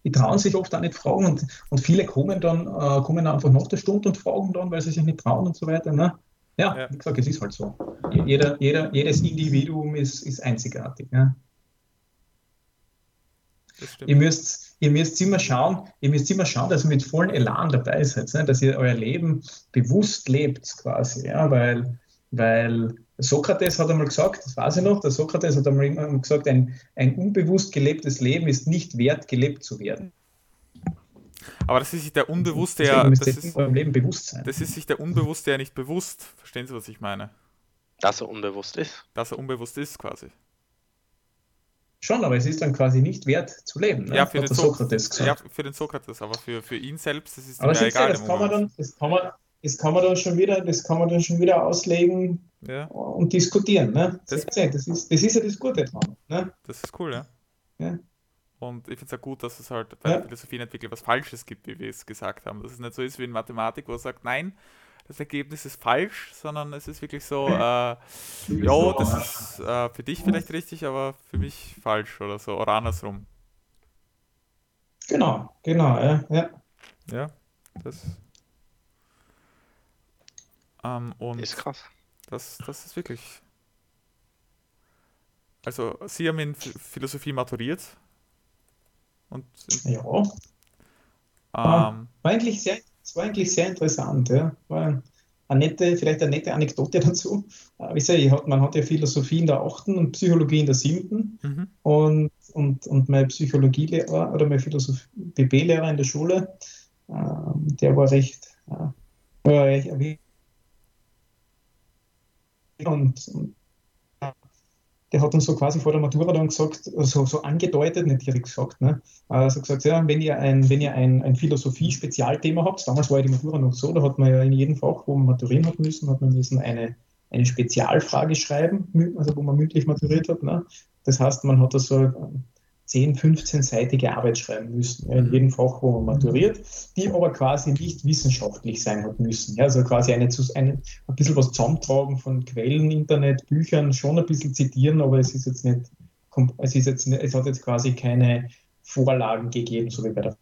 die trauen sich oft auch nicht fragen und, und viele kommen dann, äh, kommen einfach nach der Stunde und fragen dann, weil sie sich nicht trauen und so weiter. Ne? Ja, ja, wie gesagt, es ist halt so. Jeder, jeder, jedes Individuum ist, ist einzigartig. Ja? Ihr müsst, ihr müsst immer schauen, ihr müsst immer schauen, dass ihr mit vollem Elan dabei seid, ne? dass ihr euer Leben bewusst lebt quasi, ja? weil, weil Sokrates hat einmal gesagt, das weiß ich noch, der Sokrates hat einmal gesagt, ein, ein unbewusst gelebtes Leben ist nicht wert, gelebt zu werden. Aber das ist sich der Unbewusste ja. Das ist, Leben bewusst sein. das ist sich der Unbewusste ja nicht bewusst. Verstehen Sie, was ich meine? Dass er unbewusst ist. Dass er unbewusst ist, quasi. Schon, aber es ist dann quasi nicht wert zu leben. Ne? Ja, für den, so Sokrates gesagt. ja, für den Sokrates, aber für, für ihn selbst das ist aber ja egal. Das kann, man dann, das, kann man, das kann man dann schon wieder, das kann man dann schon wieder auslegen, ja. und diskutieren. Ne? Das, das, ist, das ist ja das Gute dran. Ne? Das ist cool, ja. ja. Und ich finde es ja gut, dass es halt bei ja. der Philosophie nicht wirklich was Falsches gibt, wie wir es gesagt haben. Dass es nicht so ist wie in Mathematik, wo er sagt, nein, das Ergebnis ist falsch, sondern es ist wirklich so, äh, ja, das ist äh, für dich vielleicht richtig, aber für mich falsch oder so, oder andersrum. Genau, genau, ja. Ja, ja das Ähm, und ist krass. Das, das ist wirklich. Also, Sie haben in Philosophie maturiert. Und ja. Ähm, war, eigentlich sehr, es war eigentlich sehr interessant. Ja. War eine nette, vielleicht eine nette Anekdote [LAUGHS] dazu. Äh, ich sehe, man hat ja Philosophie in der 8. und Psychologie in der 7. Mhm. Und, und, und mein Psychologielehrer oder mein Philosophie-BB-Lehrer in der Schule, ähm, der war recht, ja, war recht und, und der hat uns so quasi vor der Matura dann gesagt, so, so angedeutet, nicht direkt gesagt, ne? also gesagt, ja, wenn ihr ein, wenn ihr ein, ein Philosophie-Spezialthema habt, damals war ja die Matura noch so, da hat man ja in jedem Fach, wo man maturieren hat müssen, hat man müssen eine, eine Spezialfrage schreiben, also wo man mündlich maturiert hat. Ne? Das heißt, man hat da so 10, 15-seitige Arbeit schreiben müssen, ja, in mhm. jedem Fach, wo man maturiert, die aber quasi nicht wissenschaftlich sein hat müssen. Ja, also quasi eine, eine, ein bisschen was zusammentragen von Quellen, Internet, Büchern, schon ein bisschen zitieren, aber es ist jetzt nicht, es ist jetzt, es hat jetzt quasi keine Vorlagen gegeben, so wie bei der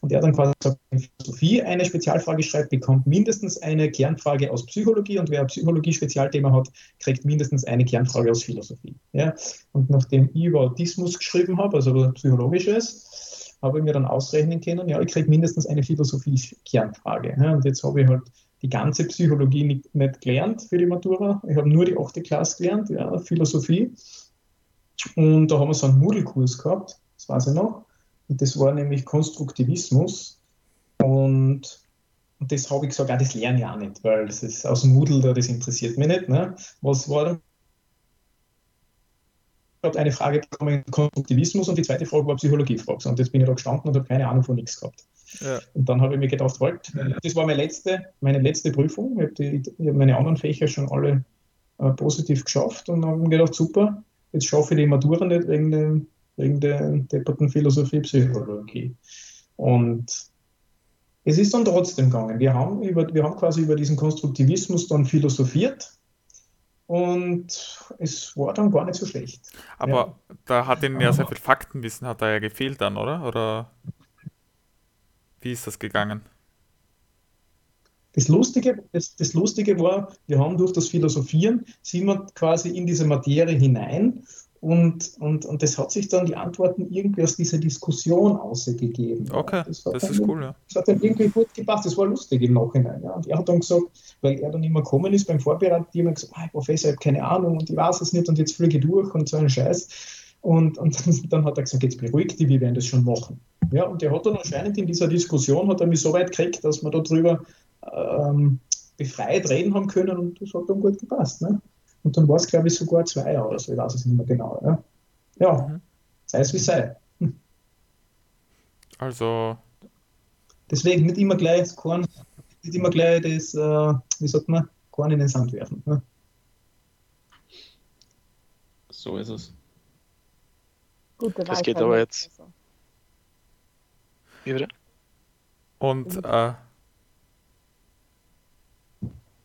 und er dann quasi wenn Philosophie eine Spezialfrage schreibt, bekommt mindestens eine Kernfrage aus Psychologie und wer Psychologie-Spezialthema hat, kriegt mindestens eine Kernfrage aus Philosophie. Ja? Und nachdem ich über Autismus geschrieben habe, also Psychologisches, habe ich mir dann ausrechnen können, ja, ich kriege mindestens eine Philosophie-Kernfrage. Ja? Und jetzt habe ich halt die ganze Psychologie nicht, nicht gelernt für die Matura. Ich habe nur die 8. Klasse gelernt, ja, Philosophie. Und da haben wir so einen Moodle-Kurs gehabt, das weiß ich noch. Und das war nämlich Konstruktivismus. Und, und das habe ich gesagt, ah, das lerne ich auch nicht, weil das ist aus Moodle, da, das interessiert mich nicht. Ne? Was war dann? Ich habe eine Frage bekommen, Konstruktivismus und die zweite Frage war Psychologiefrage. Und jetzt bin ich da gestanden und habe keine Ahnung von nichts gehabt. Ja. Und dann habe ich mir gedacht, halt, das war meine letzte, meine letzte Prüfung. Ich habe, hab meine anderen Fächer schon alle äh, positiv geschafft und habe mir gedacht, super, jetzt schaffe ich die Matura nicht wegen dem wegen der depperten Philosophie, Psychologie. Und es ist dann trotzdem gegangen. Wir haben, über, wir haben quasi über diesen Konstruktivismus dann philosophiert und es war dann gar nicht so schlecht. Aber ja. da hat Ihnen ja sehr viel Faktenwissen hat da ja gefehlt dann, oder? Oder wie ist das gegangen? Das Lustige, das, das Lustige war, wir haben durch das Philosophieren, sind wir quasi in diese Materie hinein und, und, und das hat sich dann die Antworten irgendwie aus dieser Diskussion ausgegeben. Okay, das, das ist cool, ja. Das hat dann irgendwie gut gepasst, das war lustig im Nachhinein. Ja. Und er hat dann gesagt, weil er dann immer gekommen ist beim Vorbereiten, die haben gesagt, ah, Professor, ich habe keine Ahnung und ich weiß es nicht und jetzt fliege ich durch und so ein Scheiß. Und, und dann hat er gesagt, jetzt beruhigt die, wir werden das schon machen. Ja, und er hat dann anscheinend in dieser Diskussion, hat er mich so weit gekriegt, dass wir darüber ähm, befreit reden haben können und das hat dann gut gepasst. Ne? Und dann war es, glaube ich, sogar zwei Jahre oder so, ich weiß es nicht mehr genau. Ja, ja mhm. sei es wie sei. Hm. [LAUGHS] Also. Deswegen nicht immer gleich das Korn, nicht immer gleich das, äh, wie sagt man, Korn in den Sand werfen. Ja. So ist es. Gute das geht aber jetzt. Wie bitte? Und äh,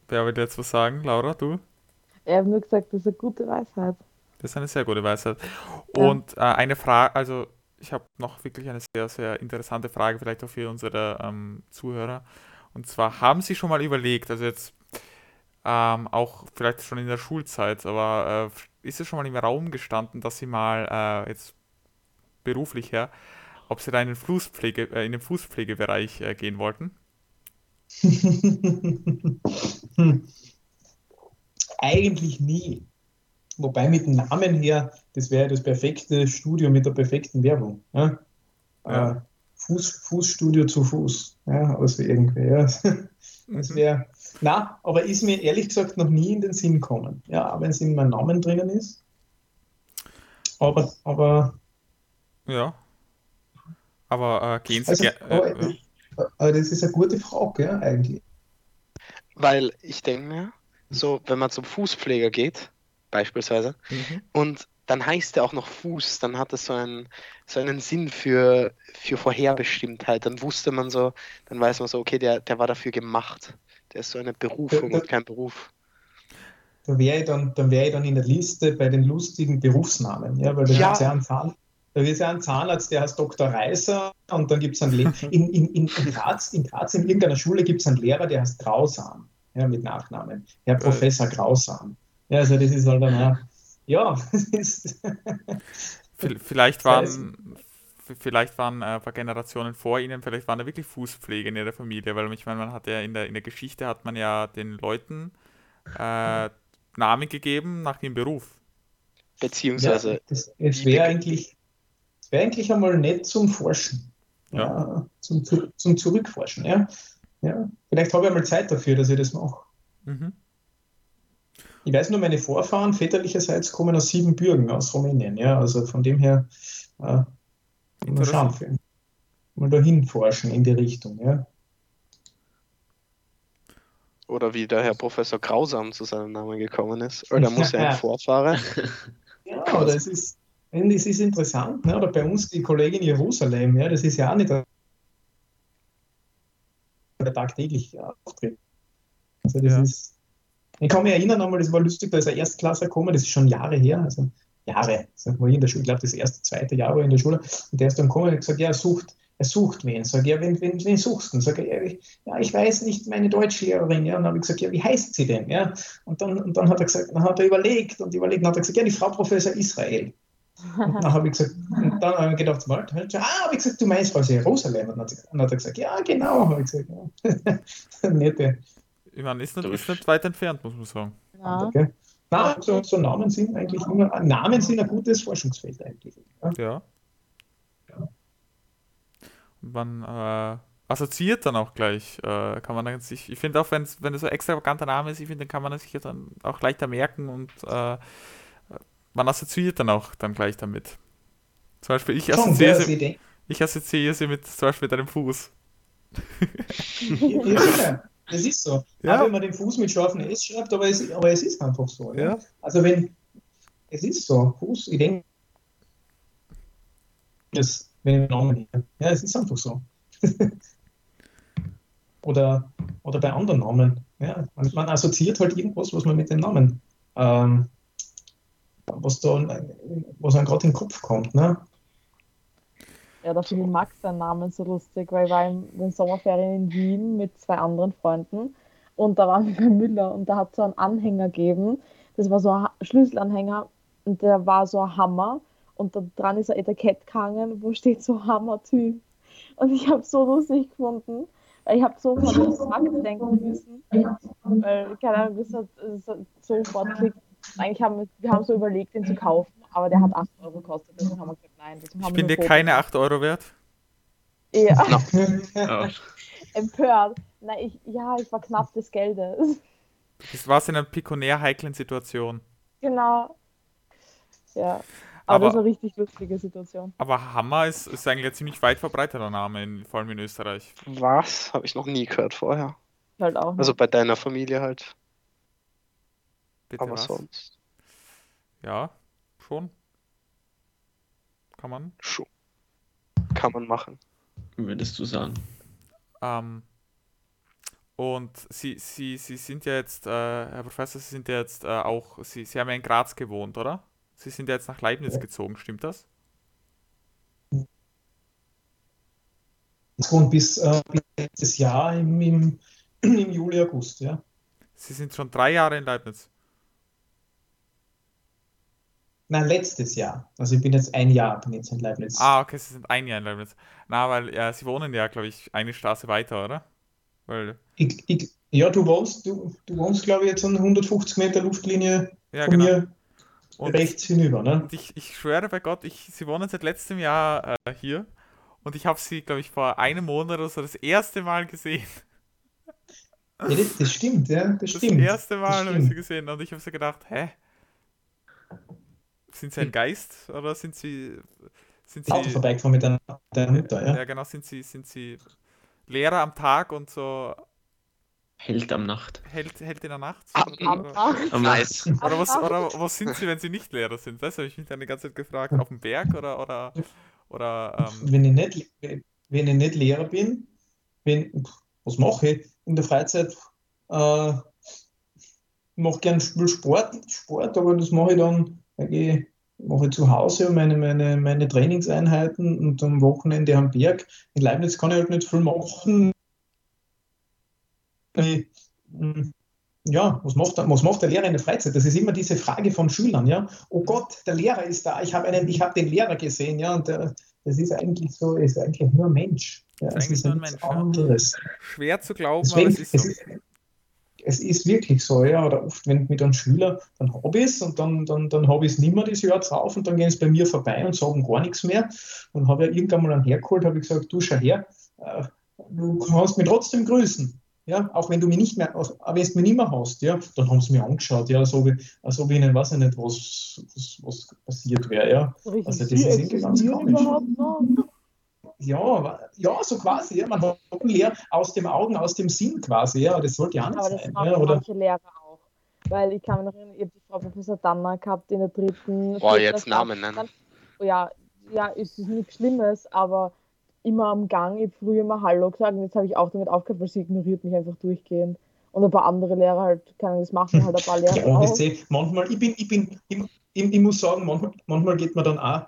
wer will jetzt was sagen? Laura, du? Er hat nur gesagt, das ist eine gute Weisheit. Das ist eine sehr gute Weisheit. Und ja. äh, eine Frage, also ich habe noch wirklich eine sehr, sehr interessante Frage, vielleicht auch für unsere ähm, Zuhörer. Und zwar, haben Sie schon mal überlegt, also jetzt ähm, auch vielleicht schon in der Schulzeit, aber äh, ist es schon mal im Raum gestanden, dass Sie mal äh, jetzt beruflich her, ob Sie da in den, Fußpflege, äh, in den Fußpflegebereich äh, gehen wollten? [LAUGHS] Eigentlich nie. Wobei mit dem Namen her, das wäre das perfekte Studio mit der perfekten Werbung. Ja? Ja. Äh, Fuß, Fußstudio zu Fuß. Ja, also irgendwie. Ja. [LAUGHS] Das mhm. wäre. Na, aber ist mir ehrlich gesagt noch nie in den Sinn gekommen. Ja, wenn es in meinem Namen drinnen ist. Aber, aber. Ja. Aber äh, gehen Sie also, gerne. Äh, äh, aber, das ist eine gute Frage, ja, eigentlich. Weil ich denke mir, so, wenn man zum Fußpfleger geht, beispielsweise, mhm. und dann heißt er auch noch Fuß, dann hat es so einen, so einen Sinn für, für Vorherbestimmtheit. Dann wusste man so, dann weiß man so, okay, der, der war dafür gemacht. Der ist so eine Berufung da, und kein Beruf. Da wäre ich, dann, dann wär ich dann in der Liste bei den lustigen Berufsnamen, ja, weil das ja. ja ein Zahn, Da ist ja ein Zahnarzt, der heißt Dr. Reiser und dann gibt es einen [LAUGHS] in, in, in, in, Graz, in Graz in irgendeiner Schule gibt es einen Lehrer, der heißt Grausam, ja, mit Nachnamen. Herr Professor Grausam. Ja, also das ist halt dann, ja, [LAUGHS] vielleicht waren, vielleicht waren äh, ein paar Generationen vor ihnen, vielleicht waren da wirklich Fußpflege in ihrer Familie, weil ich meine, man hat ja in der, in der Geschichte hat man ja den Leuten äh, Namen gegeben nach ihrem Beruf. Beziehungsweise. Ja, das, es wäre eigentlich wäre eigentlich einmal nett zum Forschen. Ja. ja zum, zum Zurückforschen. Ja. Ja. Vielleicht habe ich einmal Zeit dafür, dass ich das mache. Mhm. Ich weiß nur, meine Vorfahren väterlicherseits kommen aus Siebenbürgen, aus Rumänien. Ja. Also von dem her äh, mal schauen, mal dahin forschen in die Richtung. Ja. Oder wie der Herr Professor Grausam zu seinem Namen gekommen ist. Oder muss er ein Vorfahre? [LAUGHS] Ja, es ist, das ist interessant, ne? oder bei uns die Kollegin Jerusalem, ja, das ist ja auch nicht der tagtäglich auftritt. Also das ja. ist, ich kann mich erinnern einmal, das war lustig, da ist ein Erstklasser gekommen, das ist schon Jahre her, also Jahre, sag mal in der Schule, ich glaube das erste, zweite Jahr war in der Schule, und der ist dann gekommen und hat gesagt, ja, er sucht, er sucht wen. Sag ja, wen, wen, wen suchst du? Sag ja, ich, ja, ich weiß nicht, meine Deutschlehrerin. Ja, und dann habe ich gesagt, ja, wie heißt sie denn? Ja, und dann, und dann hat er gesagt, dann hat er überlegt und überlegt und hat er gesagt, ja, die Frau Professor Israel. Und dann habe ich gesagt, und dann habe ich gedacht, warte, ah, habe ich gesagt, du meinst Frau Jerusalem? Und dann hat er gesagt, ja, genau, habe ich gesagt, ja. [LAUGHS] Nette. Ich meine, ist nicht, ist nicht weit entfernt, muss man sagen. Ja. Okay. Na, so, so, Namen sind eigentlich immer, Namen sind ein gutes Forschungsfeld eigentlich. Ja. ja. Man äh, assoziiert dann auch gleich, äh, kann man dann sich, ich finde auch, wenn es so extravaganter Name ist, ich finde, dann kann man sich dann auch leichter merken und äh, man assoziiert dann auch dann gleich damit. Zum Beispiel, ich assoziiere, sie, ich assoziiere sie mit zum Beispiel deinem Fuß. ja, das ist so. Ja. Auch wenn man den Fuß mit scharfen S schreibt, aber es, aber es ist einfach so. Ja. ja. Also wenn, es ist so, Fuß, ich denke, das, wenn ich Namen. Ja, es ist einfach so. [LAUGHS] oder, oder bei anderen Namen. Ja, man, man, assoziiert halt irgendwas, was man mit dem Namen ähm, was da was einem gerade in den Kopf kommt. Ne? Ja, da finde ich Max seinen Namen so lustig, weil ich war in den Sommerferien in Wien mit zwei anderen Freunden und da waren wir bei Müller und da hat so einen Anhänger gegeben. Das war so ein Schlüsselanhänger und der war so ein Hammer und da dran ist ein Etikett gehangen, wo steht so Hammer-Typ. Und ich habe so lustig gefunden, weil ich habe so von Max denken müssen, weil, keine Ahnung, das hat, das hat sofort klickt eigentlich haben wir, haben so überlegt, den zu kaufen, aber der hat 8 Euro gekostet. Deswegen haben wir gesagt, nein. ich bin dir keine 8 Euro wert. Ja. [LAUGHS] No. [LAUGHS] Empört. Nein, ich, ja, ich war knapp des Geldes. Das war in einer pikonär heiklen Situation. Genau. Ja. Aber, aber, das ist eine richtig lustige Situation. Aber Hammer ist, ist eigentlich ein ziemlich weit verbreiteter Name, in, vor allem in Österreich. Was? Habe ich noch nie gehört vorher. Halt auch. Nicht. Also bei deiner Familie halt. Bitte Aber was? sonst. Ja, schon. Kann man? Schon. Kann man machen. Würdest du sagen. Ähm, und Sie, Sie, Sie sind ja jetzt, äh, Herr Professor, Sie sind ja jetzt äh, auch, Sie, Sie haben ja in Graz gewohnt, oder? Sie sind ja jetzt nach Leibniz gezogen, stimmt das? Ich wohne bis, äh, bis letztes Jahr im, im, im Juli, August, ja. Sie sind schon drei Jahre in Leibniz. Nein, letztes Jahr. Also ich bin jetzt ein Jahr bin jetzt in Leibniz. Ah, okay, Sie sind ein Jahr in Leibniz. Na, weil ja, Sie wohnen ja, glaube ich, eine Straße weiter, oder? Weil... Ich, ich, ja, du wohnst, du, du wohnst, glaube ich, jetzt an 150 Meter Luftlinie ja, von genau. mir und rechts hinüber, ne? Und ich, ich schwöre bei Gott, ich, Sie wohnen seit letztem Jahr äh, hier und ich habe Sie, glaube ich, vor einem Monat oder so das erste Mal gesehen. Ja, das, das stimmt, ja, das, das stimmt. Das erste Mal habe ich Sie gesehen und ich habe so gedacht, hä? Sind Sie ein Geist oder sind Sie. Sind Sie Auto vorbeigefahren mit deiner, deiner Mutter, ja? Ja, genau. Sind Sie, sind Sie Lehrer am Tag und so. Held am Nacht. Held, Held in der Nacht? Am, oder, am Nice. Oder was, oder was sind Sie, wenn Sie nicht Lehrer sind? Das habe ich mich dann die ganze Zeit gefragt. Auf dem Berg oder. oder, oder ähm wenn, ich nicht, wenn ich nicht Lehrer bin, wenn, was mache ich in der Freizeit? Äh, ich mache gerne Sport, Sport, aber das mache ich dann da gehe mache ich zu Hause meine, meine, meine Trainingseinheiten und am Wochenende am Berg. In Leibniz kann ich halt nicht viel machen. Ich, hm, ja, was macht, was macht der Lehrer in der Freizeit? Das ist immer diese Frage von Schülern, ja. Oh Gott, der Lehrer ist da, ich habe einen, ich habe den Lehrer gesehen, ja, und der, das ist eigentlich so, ist eigentlich nur ein Mensch. Ja, das ist eigentlich nur ein Mensch. Anderes. Schwer zu glauben, Deswegen, aber es ist so. Es ist, es ist wirklich so, ja, oder oft, wenn mit einem Schüler, dann habe ich es und dann, dann, dann habe ich es nicht mehr das Jahr drauf und dann gehen sie bei mir vorbei und sagen gar nichts mehr. Und habe ja irgendwann mal einen hergeholt, habe ich gesagt, du schau her, äh, du kannst mich trotzdem grüßen. Ja, auch wenn du mich nicht mehr, auch wenn du mich nicht mehr hast, ja, dann haben sie mich angeschaut, ja, als ob, ich, als ob ihnen, weiß ich nicht, was, was, was passiert wäre, ja. Also das ist irgendwie ganz komisch. Ja, ja, so quasi, ja. Man hat leer aus dem Augen, aus dem Sinn quasi, ja. Das sollte ja nicht Aber sein. Das ja, oder? manche Lehrer auch. Weil ich kann mich noch erinnern, ich habe die Frau Professor Danner gehabt in der dritten. Boah, jetzt Namen nennen. Ja, ja, es ist nichts Schlimmes, aber immer am Gang. Ich habe früher immer Hallo gesagt und jetzt habe ich auch damit aufgehört, weil sie ignoriert mich einfach durchgehend. Und ein paar andere Lehrer halt, kann das machen, halt ein paar [LAUGHS] Lehrer ja, auch. manchmal, ich bin, ich bin, ich, ich, ich, muss sagen, manchmal, manchmal geht man dann auch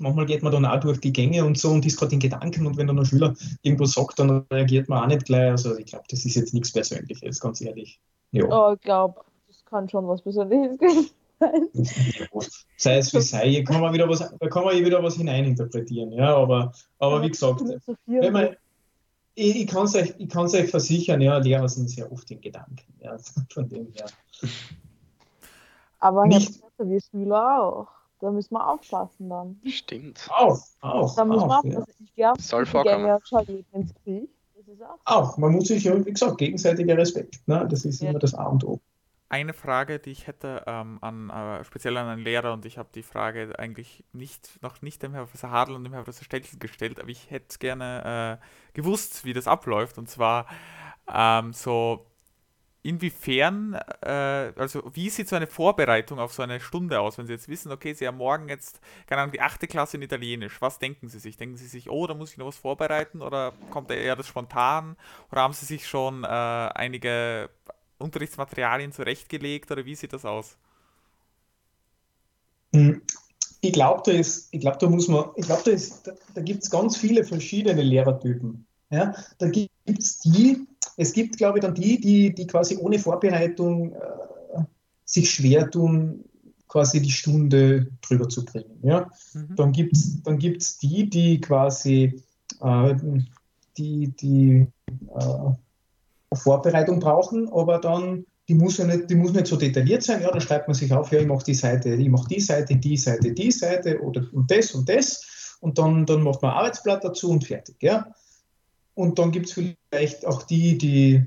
manchmal geht man dann auch durch die Gänge und so und ist gerade in Gedanken und wenn dann ein Schüler irgendwo sagt, dann reagiert man auch nicht gleich. Also ich glaube, das ist jetzt nichts Persönliches, ganz ehrlich. Ja. Oh, ich glaube, das kann schon was Persönliches sein. sei es wie sei, hier kann man wieder was, da kann man wieder was hineininterpretieren, ja, aber, aber wie gesagt, wenn man, ich, ich kann es euch, euch versichern, ja, Lehrer sind sehr oft in Gedanken, ja, [LAUGHS] von dem her. Aber nicht, wie Schüler auch. Da müssen wir aufpassen dann. Stimmt. Auch, auch. Da müssen wir aufpassen. Ja. Ich glaube, Soll vorkommen. ins Gesicht. Das ist auch. Auch. Man muss sich, wie gesagt, gegenseitiger Respekt. Ne? Das ist ja. immer das A und O eine Frage, die ich hätte, ähm, an, äh, speziell an einen Lehrer, und ich habe die Frage eigentlich nicht, noch nicht dem Herrn Professor Hadl und dem Herrn Professor Stelzel gestellt, aber ich hätte gerne äh, gewusst, wie das abläuft. Und zwar ähm, so, inwiefern, äh, also wie sieht so eine Vorbereitung auf so eine Stunde aus, wenn Sie jetzt wissen, okay, Sie haben morgen jetzt, keine Ahnung, die achte Klasse in Italienisch, was denken Sie sich? Denken Sie sich, oh, da muss ich noch was vorbereiten oder kommt eher das spontan oder haben Sie sich schon äh, einige Unterrichtsmaterialien zurechtgelegt oder wie sieht das aus? Hm, ich glaube, da ist, ich glaube, da muss man, ich glaube, da, da, da gibt es ganz viele verschiedene Lehrertypen. Ja? Da gibt es die, es gibt, glaube ich, dann die, die, die quasi ohne Vorbereitung äh, sich schwer tun, quasi die Stunde drüber zu bringen. Ja? Mhm. Dann gibt es dann gibt's die, die quasi äh, die, die äh, Vorbereitung brauchen, aber dann, die muss ja nicht, die muss nicht so detailliert sein, ja, dann schreibt man sich auf, ja, ich mache die Seite, ich mache die Seite, die Seite, die Seite oder und das und das und dann, dann macht man ein Arbeitsblatt dazu und fertig, ja. Und dann gibt es vielleicht auch die, die,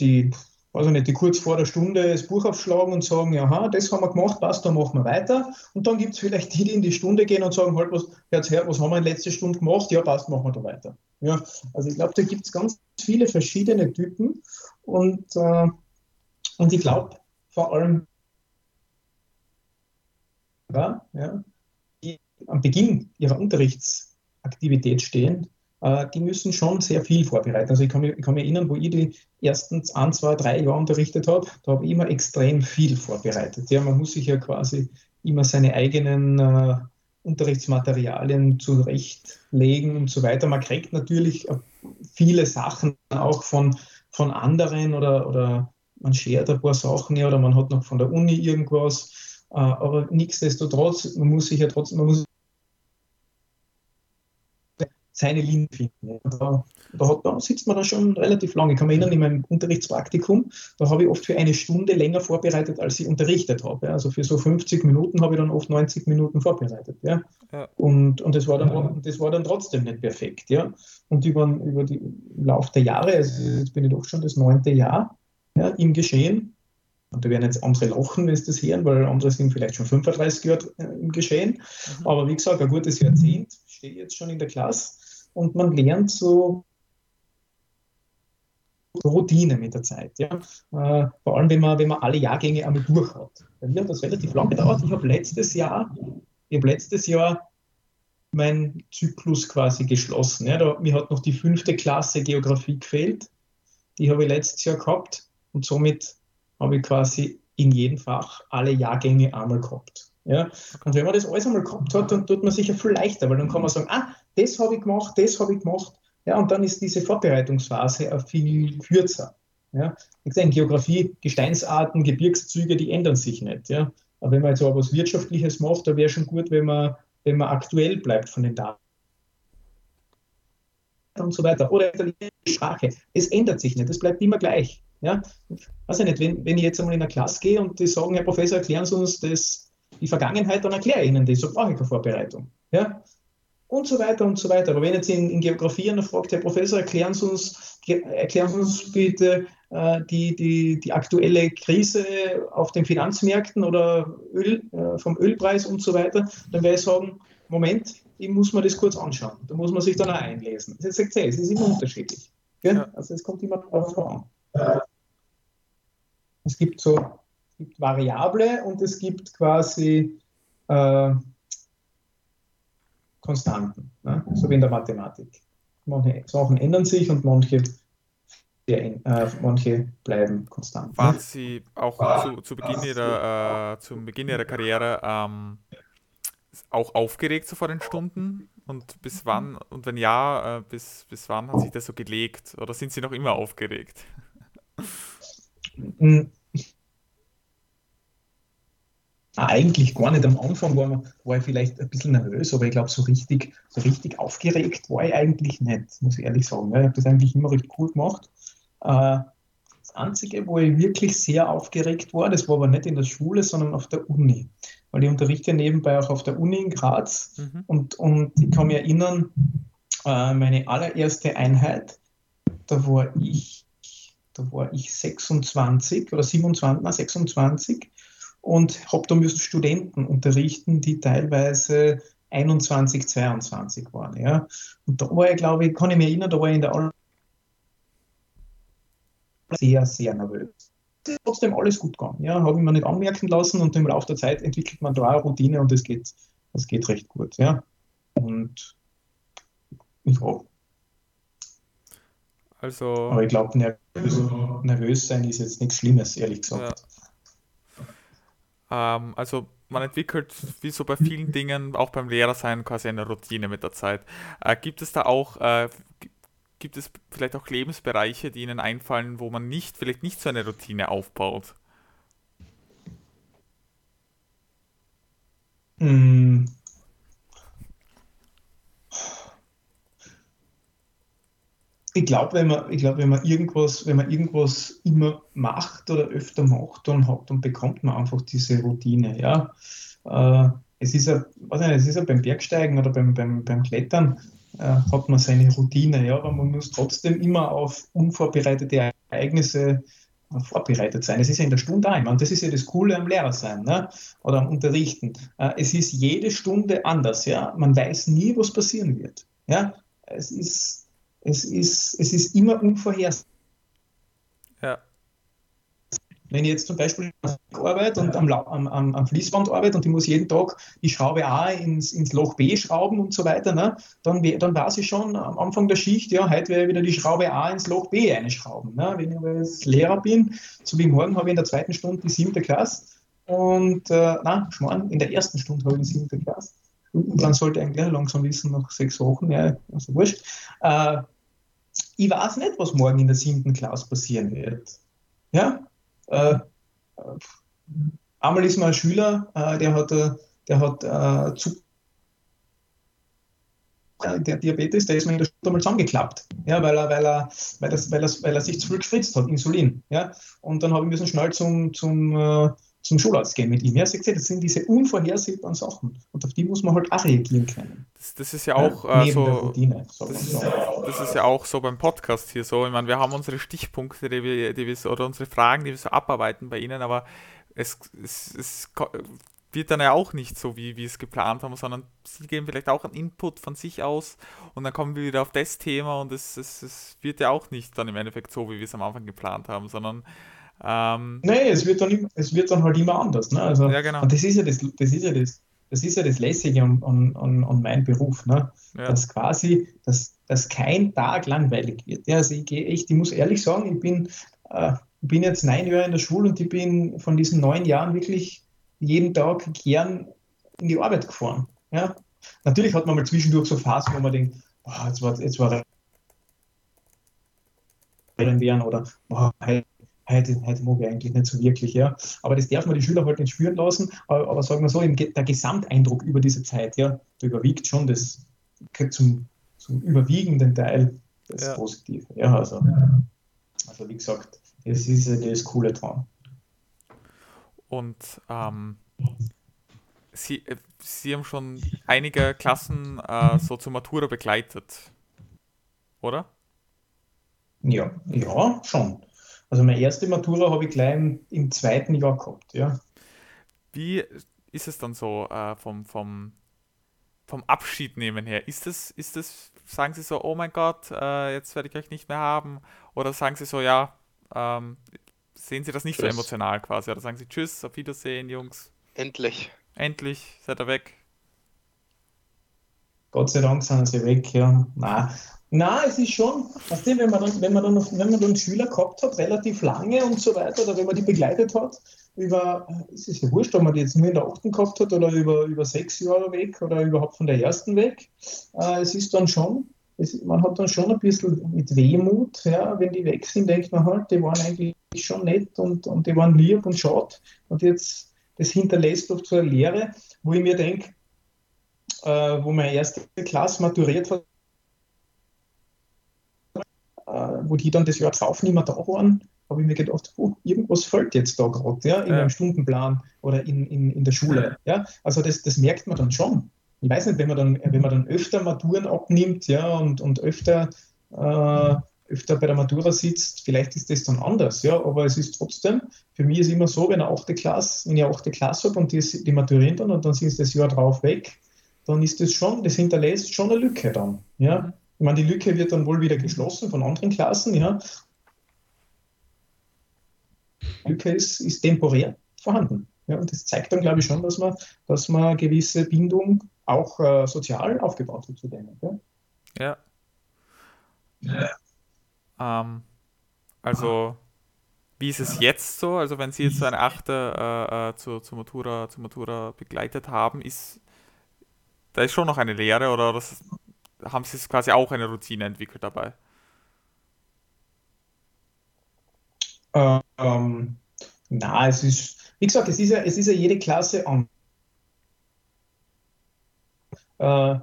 die, also nicht, die kurz vor der Stunde das Buch aufschlagen und sagen, ja, das haben wir gemacht, passt, dann machen wir weiter. Und dann gibt es vielleicht die, die in die Stunde gehen und sagen, halt, was, jetzt her, was haben wir in letzter Stunde gemacht? Ja, passt, machen wir da weiter. Ja, also ich glaube, da gibt es ganz viele verschiedene Typen und, äh, und ich glaube vor allem, ja, die am Beginn ihrer Unterrichtsaktivität stehen, die müssen schon sehr viel vorbereiten. Also ich kann, mich, ich kann mich erinnern, wo ich die ersten ein, zwei, drei Jahre unterrichtet habe, da habe ich immer extrem viel vorbereitet. Ja, man muss sich ja quasi immer seine eigenen äh, Unterrichtsmaterialien zurechtlegen und so weiter. Man kriegt natürlich viele Sachen auch von, von anderen oder, oder man schert ein paar Sachen oder man hat noch von der Uni irgendwas. Äh, aber nichtsdestotrotz, man muss sich ja trotzdem, man muss seine Linie finden. Da, da, da, sitzt man dann schon relativ lange. Ich kann mich erinnern, in meinem Unterrichtspraktikum, da habe ich oft für eine Stunde länger vorbereitet, als ich unterrichtet habe. Also für so 50 Minuten habe ich dann oft 90 Minuten vorbereitet. Ja? ja. Und, und das, war dann, das war dann trotzdem nicht perfekt. Ja? Und über, über den Lauf der Jahre, also jetzt bin ich doch schon das neunte Jahr ja, im Geschehen, und da werden jetzt andere lachen, wenn sie das hören, weil andere sind vielleicht schon 35 Jahre äh, im Geschehen. Mhm. Aber wie gesagt, ein gutes Jahrzehnt, stehe jetzt schon in der Klasse und man lernt so Routine mit der Zeit. Ja? Äh, vor allem, wenn man, wenn man alle Jahrgänge einmal durch hat. Bei mir hat das relativ lange gedauert. Ich habe letztes Jahr, ich habe letztes Jahr meinen Zyklus quasi geschlossen. Ja? Da, mir hat noch die fünfte Klasse Geografie gefehlt. Die habe ich letztes Jahr gehabt und somit habe ich quasi in jedem Fach alle Jahrgänge einmal gehabt. Ja? Und wenn man das alles einmal gehabt hat, dann tut man sich ja viel leichter, weil dann kann man sagen, ah, das habe ich gemacht, das habe ich gemacht. Ja, und dann ist diese Vorbereitungsphase auch viel kürzer. Ja? In Geografie, Gesteinsarten, Gebirgszüge, die ändern sich nicht. Ja? Aber wenn man jetzt aber was Wirtschaftliches macht, da wäre schon gut, wenn man, wenn man aktuell bleibt von den Daten und so weiter. Oder die Sprache. Es ändert sich nicht, es bleibt immer gleich. Ja? Weiß ich nicht, wenn, wenn ich jetzt einmal in eine Klasse gehe und die sagen, Herr Professor, erklären Sie uns das, die Vergangenheit, dann erkläre ich Ihnen das, so brauche ich keine Vorbereitung. Ja? Und so weiter und so weiter. Aber wenn jetzt in, in Geografie einer fragt, Herr Professor, erklären Sie uns, erklären Sie uns bitte äh, die, die, die aktuelle Krise auf den Finanzmärkten oder Öl, äh, vom Ölpreis und so weiter, dann werde ich sagen, Moment, ich muss mir das kurz anschauen. Da muss man sich dann auch einlesen. Das ist, es ist immer unterschiedlich. Ja? Also es kommt immer darauf an. Es gibt so es gibt Variable und es gibt quasi äh, Konstanten, ne? so wie in der Mathematik. Manche Sachen ändern sich und manche, äh, manche bleiben konstant. Waren Sie auch zu, zu Beginn ihrer, äh, zum Beginn Ihrer Karriere ähm, auch aufgeregt so vor den Stunden? Und bis wann, und wenn ja, äh, bis, bis wann hat sich das so gelegt? Oder sind Sie noch immer aufgeregt? Eigentlich gar nicht. Am Anfang war, war ich vielleicht ein bisschen nervös, aber ich glaube, so richtig, so richtig aufgeregt war ich eigentlich nicht, muss ich ehrlich sagen. Ich habe das eigentlich immer recht cool gemacht. Äh, das Einzige, wo ich wirklich sehr aufgeregt war, das war aber nicht in der Schule, sondern auf der Uni. Weil ich unterrichte nebenbei auch auf der Uni in Graz. Mhm. Und, und ich kann mich erinnern, äh, meine allererste Einheit, da war ich, da war ich 26 oder 27, nein, 26 und habe da müssen Studenten unterrichten, die teilweise 21, 22 waren. Ja. Und da war ich, glaube ich, kann ich mich erinnern, da war ich in der All sehr, sehr nervös. Das ist trotzdem alles gut gegangen. Ja, habe ich mir nicht anmerken lassen und im Laufe der Zeit entwickelt man da auch Routine und das geht, das geht recht gut. Ja. Und ja. Also, Aber ich glaube, nervös, nervös sein ist jetzt nichts Schlimmes, ehrlich gesagt. Ja. Ähm, also man entwickelt, wie so bei vielen Dingen, auch beim Lehrersein, quasi eine Routine mit der Zeit. Äh, gibt es da auch, äh, gibt es vielleicht auch Lebensbereiche, die Ihnen einfallen, wo man nicht, vielleicht nicht so eine Routine aufbaut? Ich glaube, wenn man, ich glaube, wenn man irgendwas, wenn man irgendwas immer macht oder öfter macht, dann hat, dann bekommt man einfach diese Routine. Ja, äh, es ist ja, weiß nicht, es ist ja beim Bergsteigen oder beim, beim, beim Klettern äh, hat man seine Routine, ja, aber man muss trotzdem immer auf unvorbereitete Ereignisse äh, vorbereitet sein. Es ist ja in der Stunde immer. Und das ist ja das Coole am Lehrer sein ne? oder am Unterrichten. Äh, es ist jede Stunde anders. Ja? Man weiß nie, was passieren wird. Ja? Es ist es ist, es ist immer unvorhersehbar. Ja. Wenn ich jetzt zum Beispiel arbeite und am, am, am, Fließband arbeite und ich muss jeden Tag die Schraube A ins, ins Loch B schrauben und so weiter, ne, dann, dann weiß ich schon am Anfang der Schicht, ja, heute werde ich wieder die Schraube A ins Loch B einschrauben. Ne. Wenn ich aber jetzt Lehrer bin, so wie morgen habe ich in der zweiten Stunde die siebte Klasse und, äh, nein, Schmarrn, in der ersten Stunde habe ich die siebte Klasse. Und dann sollte eigentlich langsam wissen, nach sechs Wochen, ja, also wurscht. Äh, ich weiß nicht, was morgen in der siebten Klasse passieren wird. Ja? Äh, einmal ist mal ein Schüler, äh, der hat, äh, der hat äh, zu, der Diabetes, der ist mir in der Stunde mal zusammengeklappt, ja, weil, er, weil, er, weil, das, weil, er, weil er sich zu viel gespritzt hat, Insulin. Ja? Und dann habe ich müssen schnell zum, zum äh, zum Schularzt gehen mit ihm. Ja, sagt das sind diese unvorhersehbaren Sachen und auf die muss man halt auch reagieren können. Das, das ist ja auch ja, äh, so. Routine, das, ist, das, ist, ja auch so beim Podcast hier so. Ich meine, wir haben unsere Stichpunkte, die wir, die wir oder unsere Fragen, die wir so abarbeiten bei Ihnen, aber es, es, es wird dann ja auch nicht so, wie wir es geplant haben, sondern Sie geben vielleicht auch einen Input von sich aus und dann kommen wir wieder auf das Thema und es, es, es wird ja auch nicht dann im Endeffekt so, wie wir es am Anfang geplant haben, sondern ähm, nee, es wird, dann, es wird dann halt immer anders. Ne? Also, ja, genau. Und das ist ja das, das, ist ja das, das, ist ja das Lässige an, an, an, an meinem Beruf. Ne? Ja. Dass quasi, dass, dass kein Tag langweilig wird. Ja, also ich gehe echt, ich muss ehrlich sagen, ich bin, äh, bin jetzt neun Jahre in der Schule und ich bin von diesen neun Jahren wirklich jeden Tag gern in die Arbeit gefahren. Ja? Natürlich hat man mal zwischendurch so Phasen, wo man denkt, oh, jetzt war, jetzt war werden oder heute, heute, heute mag ich eigentlich nicht so wirklich. Ja? Aber das darf man die Schüler halt nicht spüren lassen. Aber, aber sagen wir so, der Gesamteindruck über diese Zeit, ja, der überwiegt schon das zum, zum überwiegenden Teil das ja. Positive. Ja, also, also wie gesagt, das ist das Coole dran. Und ähm, Sie, äh, Sie haben schon einige Klassen äh, so zur Matura begleitet, oder? Ja, ja, schon. Also meine erste Matura habe ich gleich im, im, zweiten Jahr gehabt, ja. Wie ist es dann so äh, vom, vom, vom Abschied nehmen her? Ist es, ist es, sagen Sie so, oh mein Gott, äh, jetzt werde ich euch nicht mehr haben? Oder sagen Sie so, ja, ähm, sehen Sie das nicht tschüss. so emotional quasi? Oder sagen Sie Tschüss, auf Wiedersehen, Jungs? Endlich. Endlich seid ihr weg. Gott sei Dank sind sie weg, ja. Nein, Nein, es ist schon, weißt du, wenn man dann, wenn man dann, wenn man dann Schüler gehabt hat, relativ lange und so weiter, oder wenn man die begleitet hat, über, es ist ja wurscht, ob man die jetzt nur in der 8. gehabt hat oder über, über sechs Jahre weg oder überhaupt von der ersten weg, äh, es ist dann schon, es, man hat dann schon ein bisschen mit Wehmut, ja, wenn die weg sind, denkt man halt, die waren eigentlich schon nett und, und die waren lieb und schade und jetzt, das hinterlässt doch so eine Lehre, wo ich mir denke, äh, wo meine erste Klasse maturiert hat, äh, wo die dann das Jahr drauf nicht mehr da waren, habe ich mir gedacht, oh, irgendwas fällt jetzt da gerade, ja, in ja. einem Stundenplan oder in, in, in der Schule. Ja? Also das, das merkt man dann schon. Ich weiß nicht, wenn man dann, wenn man dann öfter Maturen abnimmt, ja, und, und öfter, äh, öfter bei der Matura sitzt, vielleicht ist das dann anders, ja, aber es ist trotzdem, für mich ist immer so, wenn, eine 8. Klasse, wenn ich eine 8. Klasse habe und die, die maturieren dann und dann sind sie das Jahr drauf weg, dann ist das schon, das hinterlässt schon eine Lücke dann, ja. Ich meine, die Lücke wird dann wohl wieder geschlossen von anderen Klassen, ja. Die Lücke ist, ist temporär vorhanden. Ja, und das zeigt dann, glaube ich, schon, dass man, dass man gewisse Bindung auch äh, sozial aufgebaut hat zu denen. Ja. ja. Ähm, also, wie ist es jetzt so? Also, wenn Sie jetzt so eine Achte äh, äh, zur, zur, Matura, zur Matura begleitet haben, ist da ist schon noch eine Lehre oder das haben sie quasi auch eine Routine entwickelt dabei? Ähm, na, es ist, wie gesagt, es ist ja, es ist ja jede Klasse an. Äh,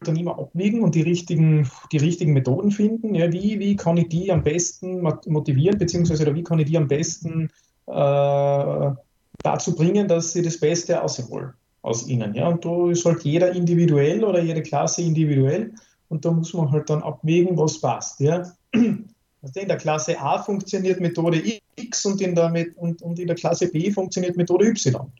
dann immer abwägen und die richtigen, die richtigen Methoden finden. Ja, wie, wie kann ich die am besten motivieren, beziehungsweise wie kann ich die am besten äh, dazu bringen, dass sie das Beste ausholen aus ihnen. Ja? Und da ist halt jeder individuell oder jede Klasse individuell und da muss man halt dann abwägen, was passt. Ja? [CLEARS THROAT] Also in der Klasse A funktioniert Methode X und in der, und, und in der Klasse B funktioniert Methode Y.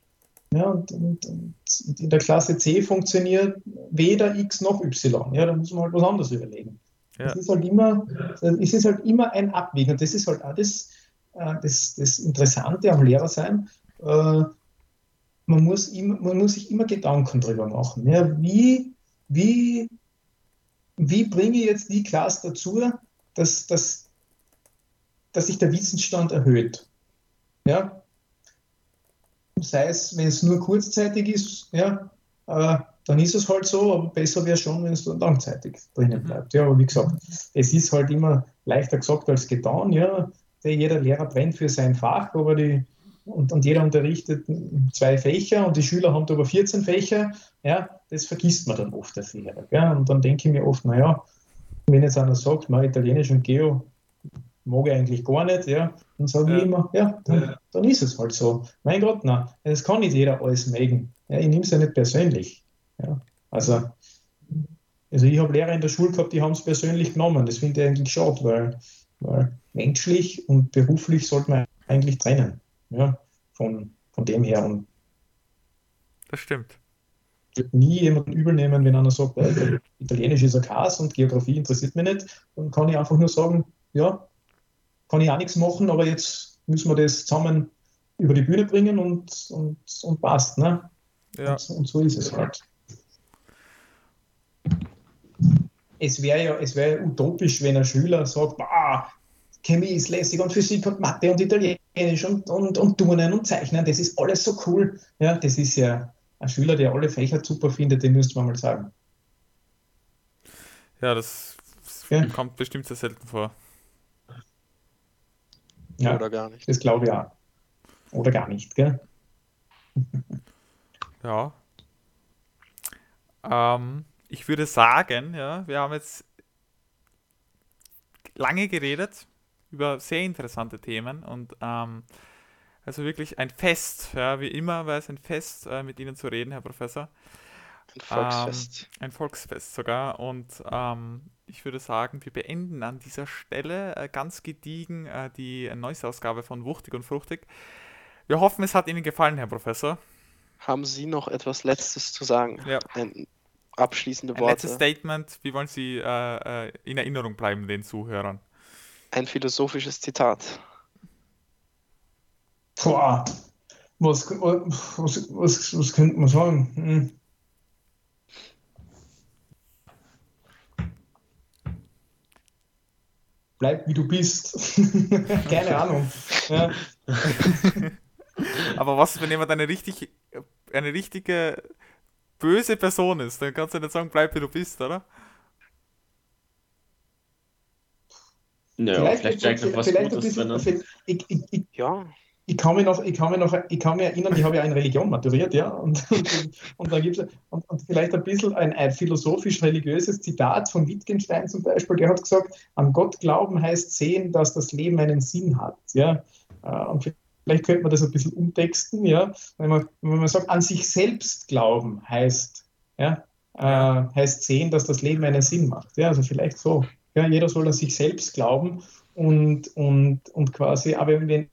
Ja, und, und, und, in der Klasse C funktioniert weder X noch Y. Ja, da muss man halt was anderes überlegen. Ja. Es, ist halt immer, es ist halt immer ein Abwägen. Und das ist halt auch das, äh, das, das Interessante am Lehrer sein. Man muss, immer, man muss sich immer Gedanken darüber machen. Ja, wie, wie, wie bringe ich jetzt die Klasse dazu, dass, dass, dass sich der Wissensstand erhöht? Ja? Sei es, wenn es nur kurzzeitig ist, ja, äh, dann ist es halt so, aber besser wäre schon, wenn es dann langzeitig drinnen mhm. bleibt. Ja, aber wie gesagt, es ist halt immer leichter gesagt als getan. Ja. Jeder Lehrer brennt für sein Fach, aber die, und, und jeder unterrichtet zwei Fächer und die Schüler haben aber 14 Fächer, ja, das vergisst man dann oft als Lehrer. Gell? Und dann denke ich mir oft, naja, wenn jetzt einer sagt, mal Italienisch und Geo mag ich eigentlich gar nicht, ja, dann sage ja. ich immer, ja, dann, dann, ist es halt so. Mein Gott, na, es kann nicht jeder alles mögen. Ja, ich nehme es ja nicht persönlich. Ja. Also, also ich habe Lehrer in der Schule gehabt, die haben es persönlich genommen. Das finde ich eigentlich schade, weil, weil menschlich und beruflich sollte man eigentlich trennen. Ja, von, von dem her. Und das stimmt. Ich würde nie jemanden übel nehmen, wenn einer sagt, äh, Italienisch ist ein Chaos und Geografie interessiert mich nicht. Dann kann ich einfach nur sagen, ja, kann ich auch nichts machen, aber jetzt müssen wir das zusammen über die Bühne bringen und, und, und passt. Ne? Ja. Und, und so ist es halt. Es wäre ja, es wär utopisch, wenn ein Schüler sagt, bah, Chemie ist lässig und Physik und Mathe und Italienisch und, und, und Turnen und Zeichnen, das ist alles so cool. Ja, das ist ja ein Schüler, der alle Fächer super findet, den müsste man mal sagen. Ja, das ja. kommt bestimmt sehr selten vor. Ja, Oder gar nicht. Das glaube ich auch. Oder gar nicht, gell? [LAUGHS] ja. Ähm, ich würde sagen, ja, wir haben jetzt lange geredet über sehr interessante Themen und ähm, also wirklich ein Fest, ja, wie immer war es ein Fest, äh, mit Ihnen zu reden, Herr Professor. Ein Volksfest. Ähm, ein Volksfest sogar. Und ähm, ich würde sagen, wir beenden an dieser Stelle äh, ganz gediegen äh, die neueste Ausgabe von Wuchtig und Fruchtig. Wir hoffen, es hat Ihnen gefallen, Herr Professor. Haben Sie noch etwas Letztes zu sagen? Ja. Ein abschließende Worte. Ein letztes Statement. Wie wollen Sie äh, äh, in Erinnerung bleiben, den Zuhörern? Ein philosophisches Zitat. Boah, was, was, was, was könnte man sagen? Hm. Bleib wie du bist. [LAUGHS] Keine [LAUGHS] Ahnung. Ja. [LAUGHS] Aber was, wenn jemand eine, richtig, eine richtige böse Person ist? Dann kannst du nicht sagen, bleib wie du bist, oder? Ja, vielleicht, vielleicht, vielleicht, vielleicht ein bisschen, ich, ich, ich, ja. ich kann mich noch, ich kann mich noch, ich kann mich erinnern, ich habe ja in Religion maturiert, ja, und, [LAUGHS] und, und da gibt es und, und, vielleicht ein bisschen ein, ein philosophisch-religiöses Zitat von Wittgenstein zum Beispiel, der hat gesagt, an Gott glauben heißt sehen, dass das Leben einen Sinn hat, ja, äh, und vielleicht könnte man das ein bisschen umtexten, ja, wenn man, wenn man sagt, an sich selbst glauben heißt, ja, äh, heißt sehen, dass das Leben einen Sinn macht, ja, also vielleicht so, ja, jeder soll an sich selbst glauben und, und, und quasi, aber wenn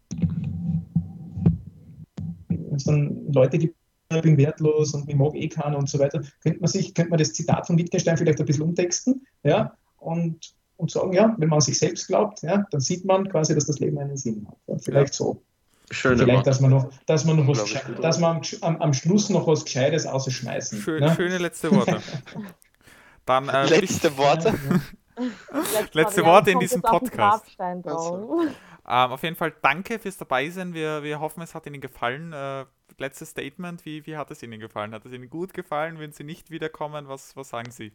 es dann Leute gibt, ich bin wertlos und ich mag eh keinen und so weiter, könnte man sich, könnte man das Zitat von Wittgenstein vielleicht ein bisschen umtexten, ja, und, und sagen, ja, wenn man sich selbst glaubt, ja, dann sieht man quasi, dass das Leben einen Sinn hat. Ja, vielleicht ja. so. Schöne Vielleicht, dass man noch, dass man noch was, dass man am, am, Schluss noch was Gescheites ausschmeißen. Schön, ne? Schöne letzte Worte. [LAUGHS] Dann, äh, letzte Worte. [LAUGHS] letzte Worte in diesem Podcast. Also. Ähm, auf jeden Fall danke fürs Dabeisein. Wir, wir hoffen, es hat Ihnen gefallen. Äh, letztes Statement, wie, wie hat es Ihnen gefallen? Hat es Ihnen gut gefallen? Wenn Sie nicht wiederkommen, was, was sagen Sie?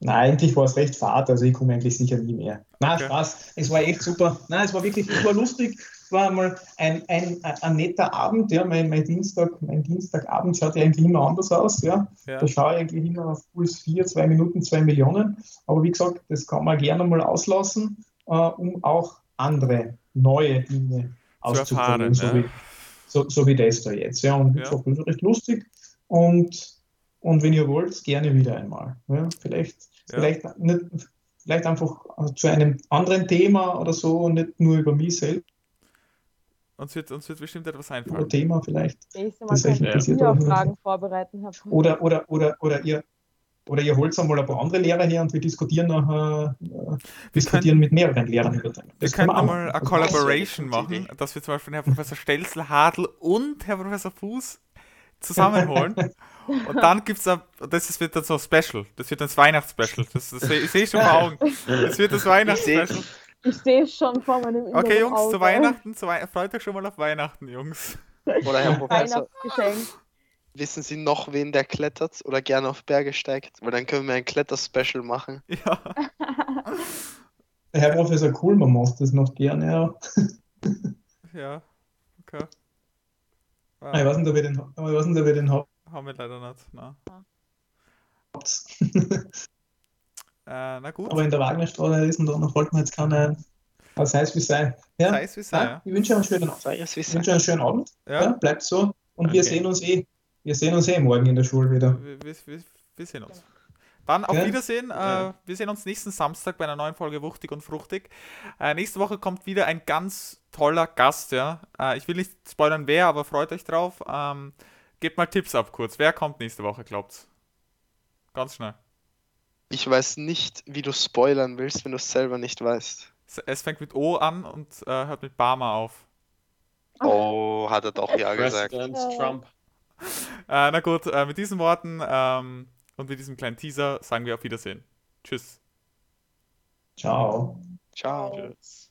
Nein, eigentlich war es recht fad, also ich komme eigentlich sicher nie mehr. Nein, okay. Spaß. Es war echt super. Nein, es war wirklich, es war lustig. War einmal ein, ein, ein netter Abend, ja. Mein, mein, Dienstag, mein Dienstagabend schaut ja eigentlich immer anders aus, ja. ja. Da schaue ich eigentlich immer auf Puls 4, 2 Minuten, 2 Millionen. Aber wie gesagt, das kann man gerne mal auslassen, äh, um auch andere, neue Dinge auszuprobieren, so, ja. wie, so, so, wie das da jetzt. Ja, und wie ja. gesagt, das ist recht lustig. Und, und wenn ihr wollt, gerne wieder einmal. Ja. Vielleicht, vielleicht nicht vielleicht einfach zu einem anderen Thema oder so und nicht nur über mich selbst. Uns wird, uns wird bestimmt etwas einfallen. Thema vielleicht. Das euch interessiert. Ja. Fragen vorbereiten. Oder, oder, oder, oder ihr oder ihr holt einmal ein paar andere Lehrer her und wir diskutieren nachher äh, diskutieren können, mit mehreren Lehrern über das. Wir können einmal eine Collaboration machen, dass wir zum Beispiel Herr Professor Stelzl, Hadl und Herr Professor Fuß zusammenholen. [LAUGHS] und dann gibt es, das wird dann so Special, das wird dann das Weihnachtsspecial. Das, das, ich sehe schon vor Augen. Das wird das Weihnachtsspecial. Ich sehe es schon vor meinem Okay, Jungs, Auge. zu Weihnachten, zu Wei freut euch schon mal auf Weihnachten, Jungs. Oder Herr Professor, wissen Sie noch, wen der klettert oder gerne auf Berge steigt? Weil dann können wir ein Kletterspecial machen. Ja. [LAUGHS] Herr Professor Kuhlmann macht das noch gerne, ja. ja, okay. Ah. Ich weiß nicht, ob wir den, ich weiß nicht, ob wir den haben. Haben wir leider nicht, nein. [LAUGHS] Äh, na gut. Aber in der Wagnerstraße ist und da wollten wir jetzt keine. Aber sei es wie sei. Ja? Sei es wie sei. Ja. Ich wünsche einen schönen, ich wünsche einen schönen Abend. Ja. ja bleibt so. Und okay. wir sehen uns eh. Wir sehen uns eh morgen in der Schule wieder. Wir, wir, wir sehen uns. Dann auf ja. Wiedersehen. Äh, wir sehen uns nächsten Samstag bei einer neuen Folge Wuchtig und Fruchtig. Äh, nächste Woche kommt wieder ein ganz toller Gast. Ja. Äh, ich will nicht spoilern, wer, aber freut euch drauf. Ähm, gebt mal Tipps ab kurz. Wer kommt nächste Woche, glaubt's? Ganz schnell. Ich weiß nicht, wie du spoilern willst, wenn du es selber nicht weißt. Es fängt mit O an und äh, hört mit Barmer auf. Oh, [LAUGHS] hat er doch ja gesagt. Trump. [LAUGHS] Äh, na gut, äh, mit diesen Worten ähm, und mit diesem kleinen Teaser sagen wir auf Wiedersehen. Tschüss. Ciao. Ciao. Tschüss.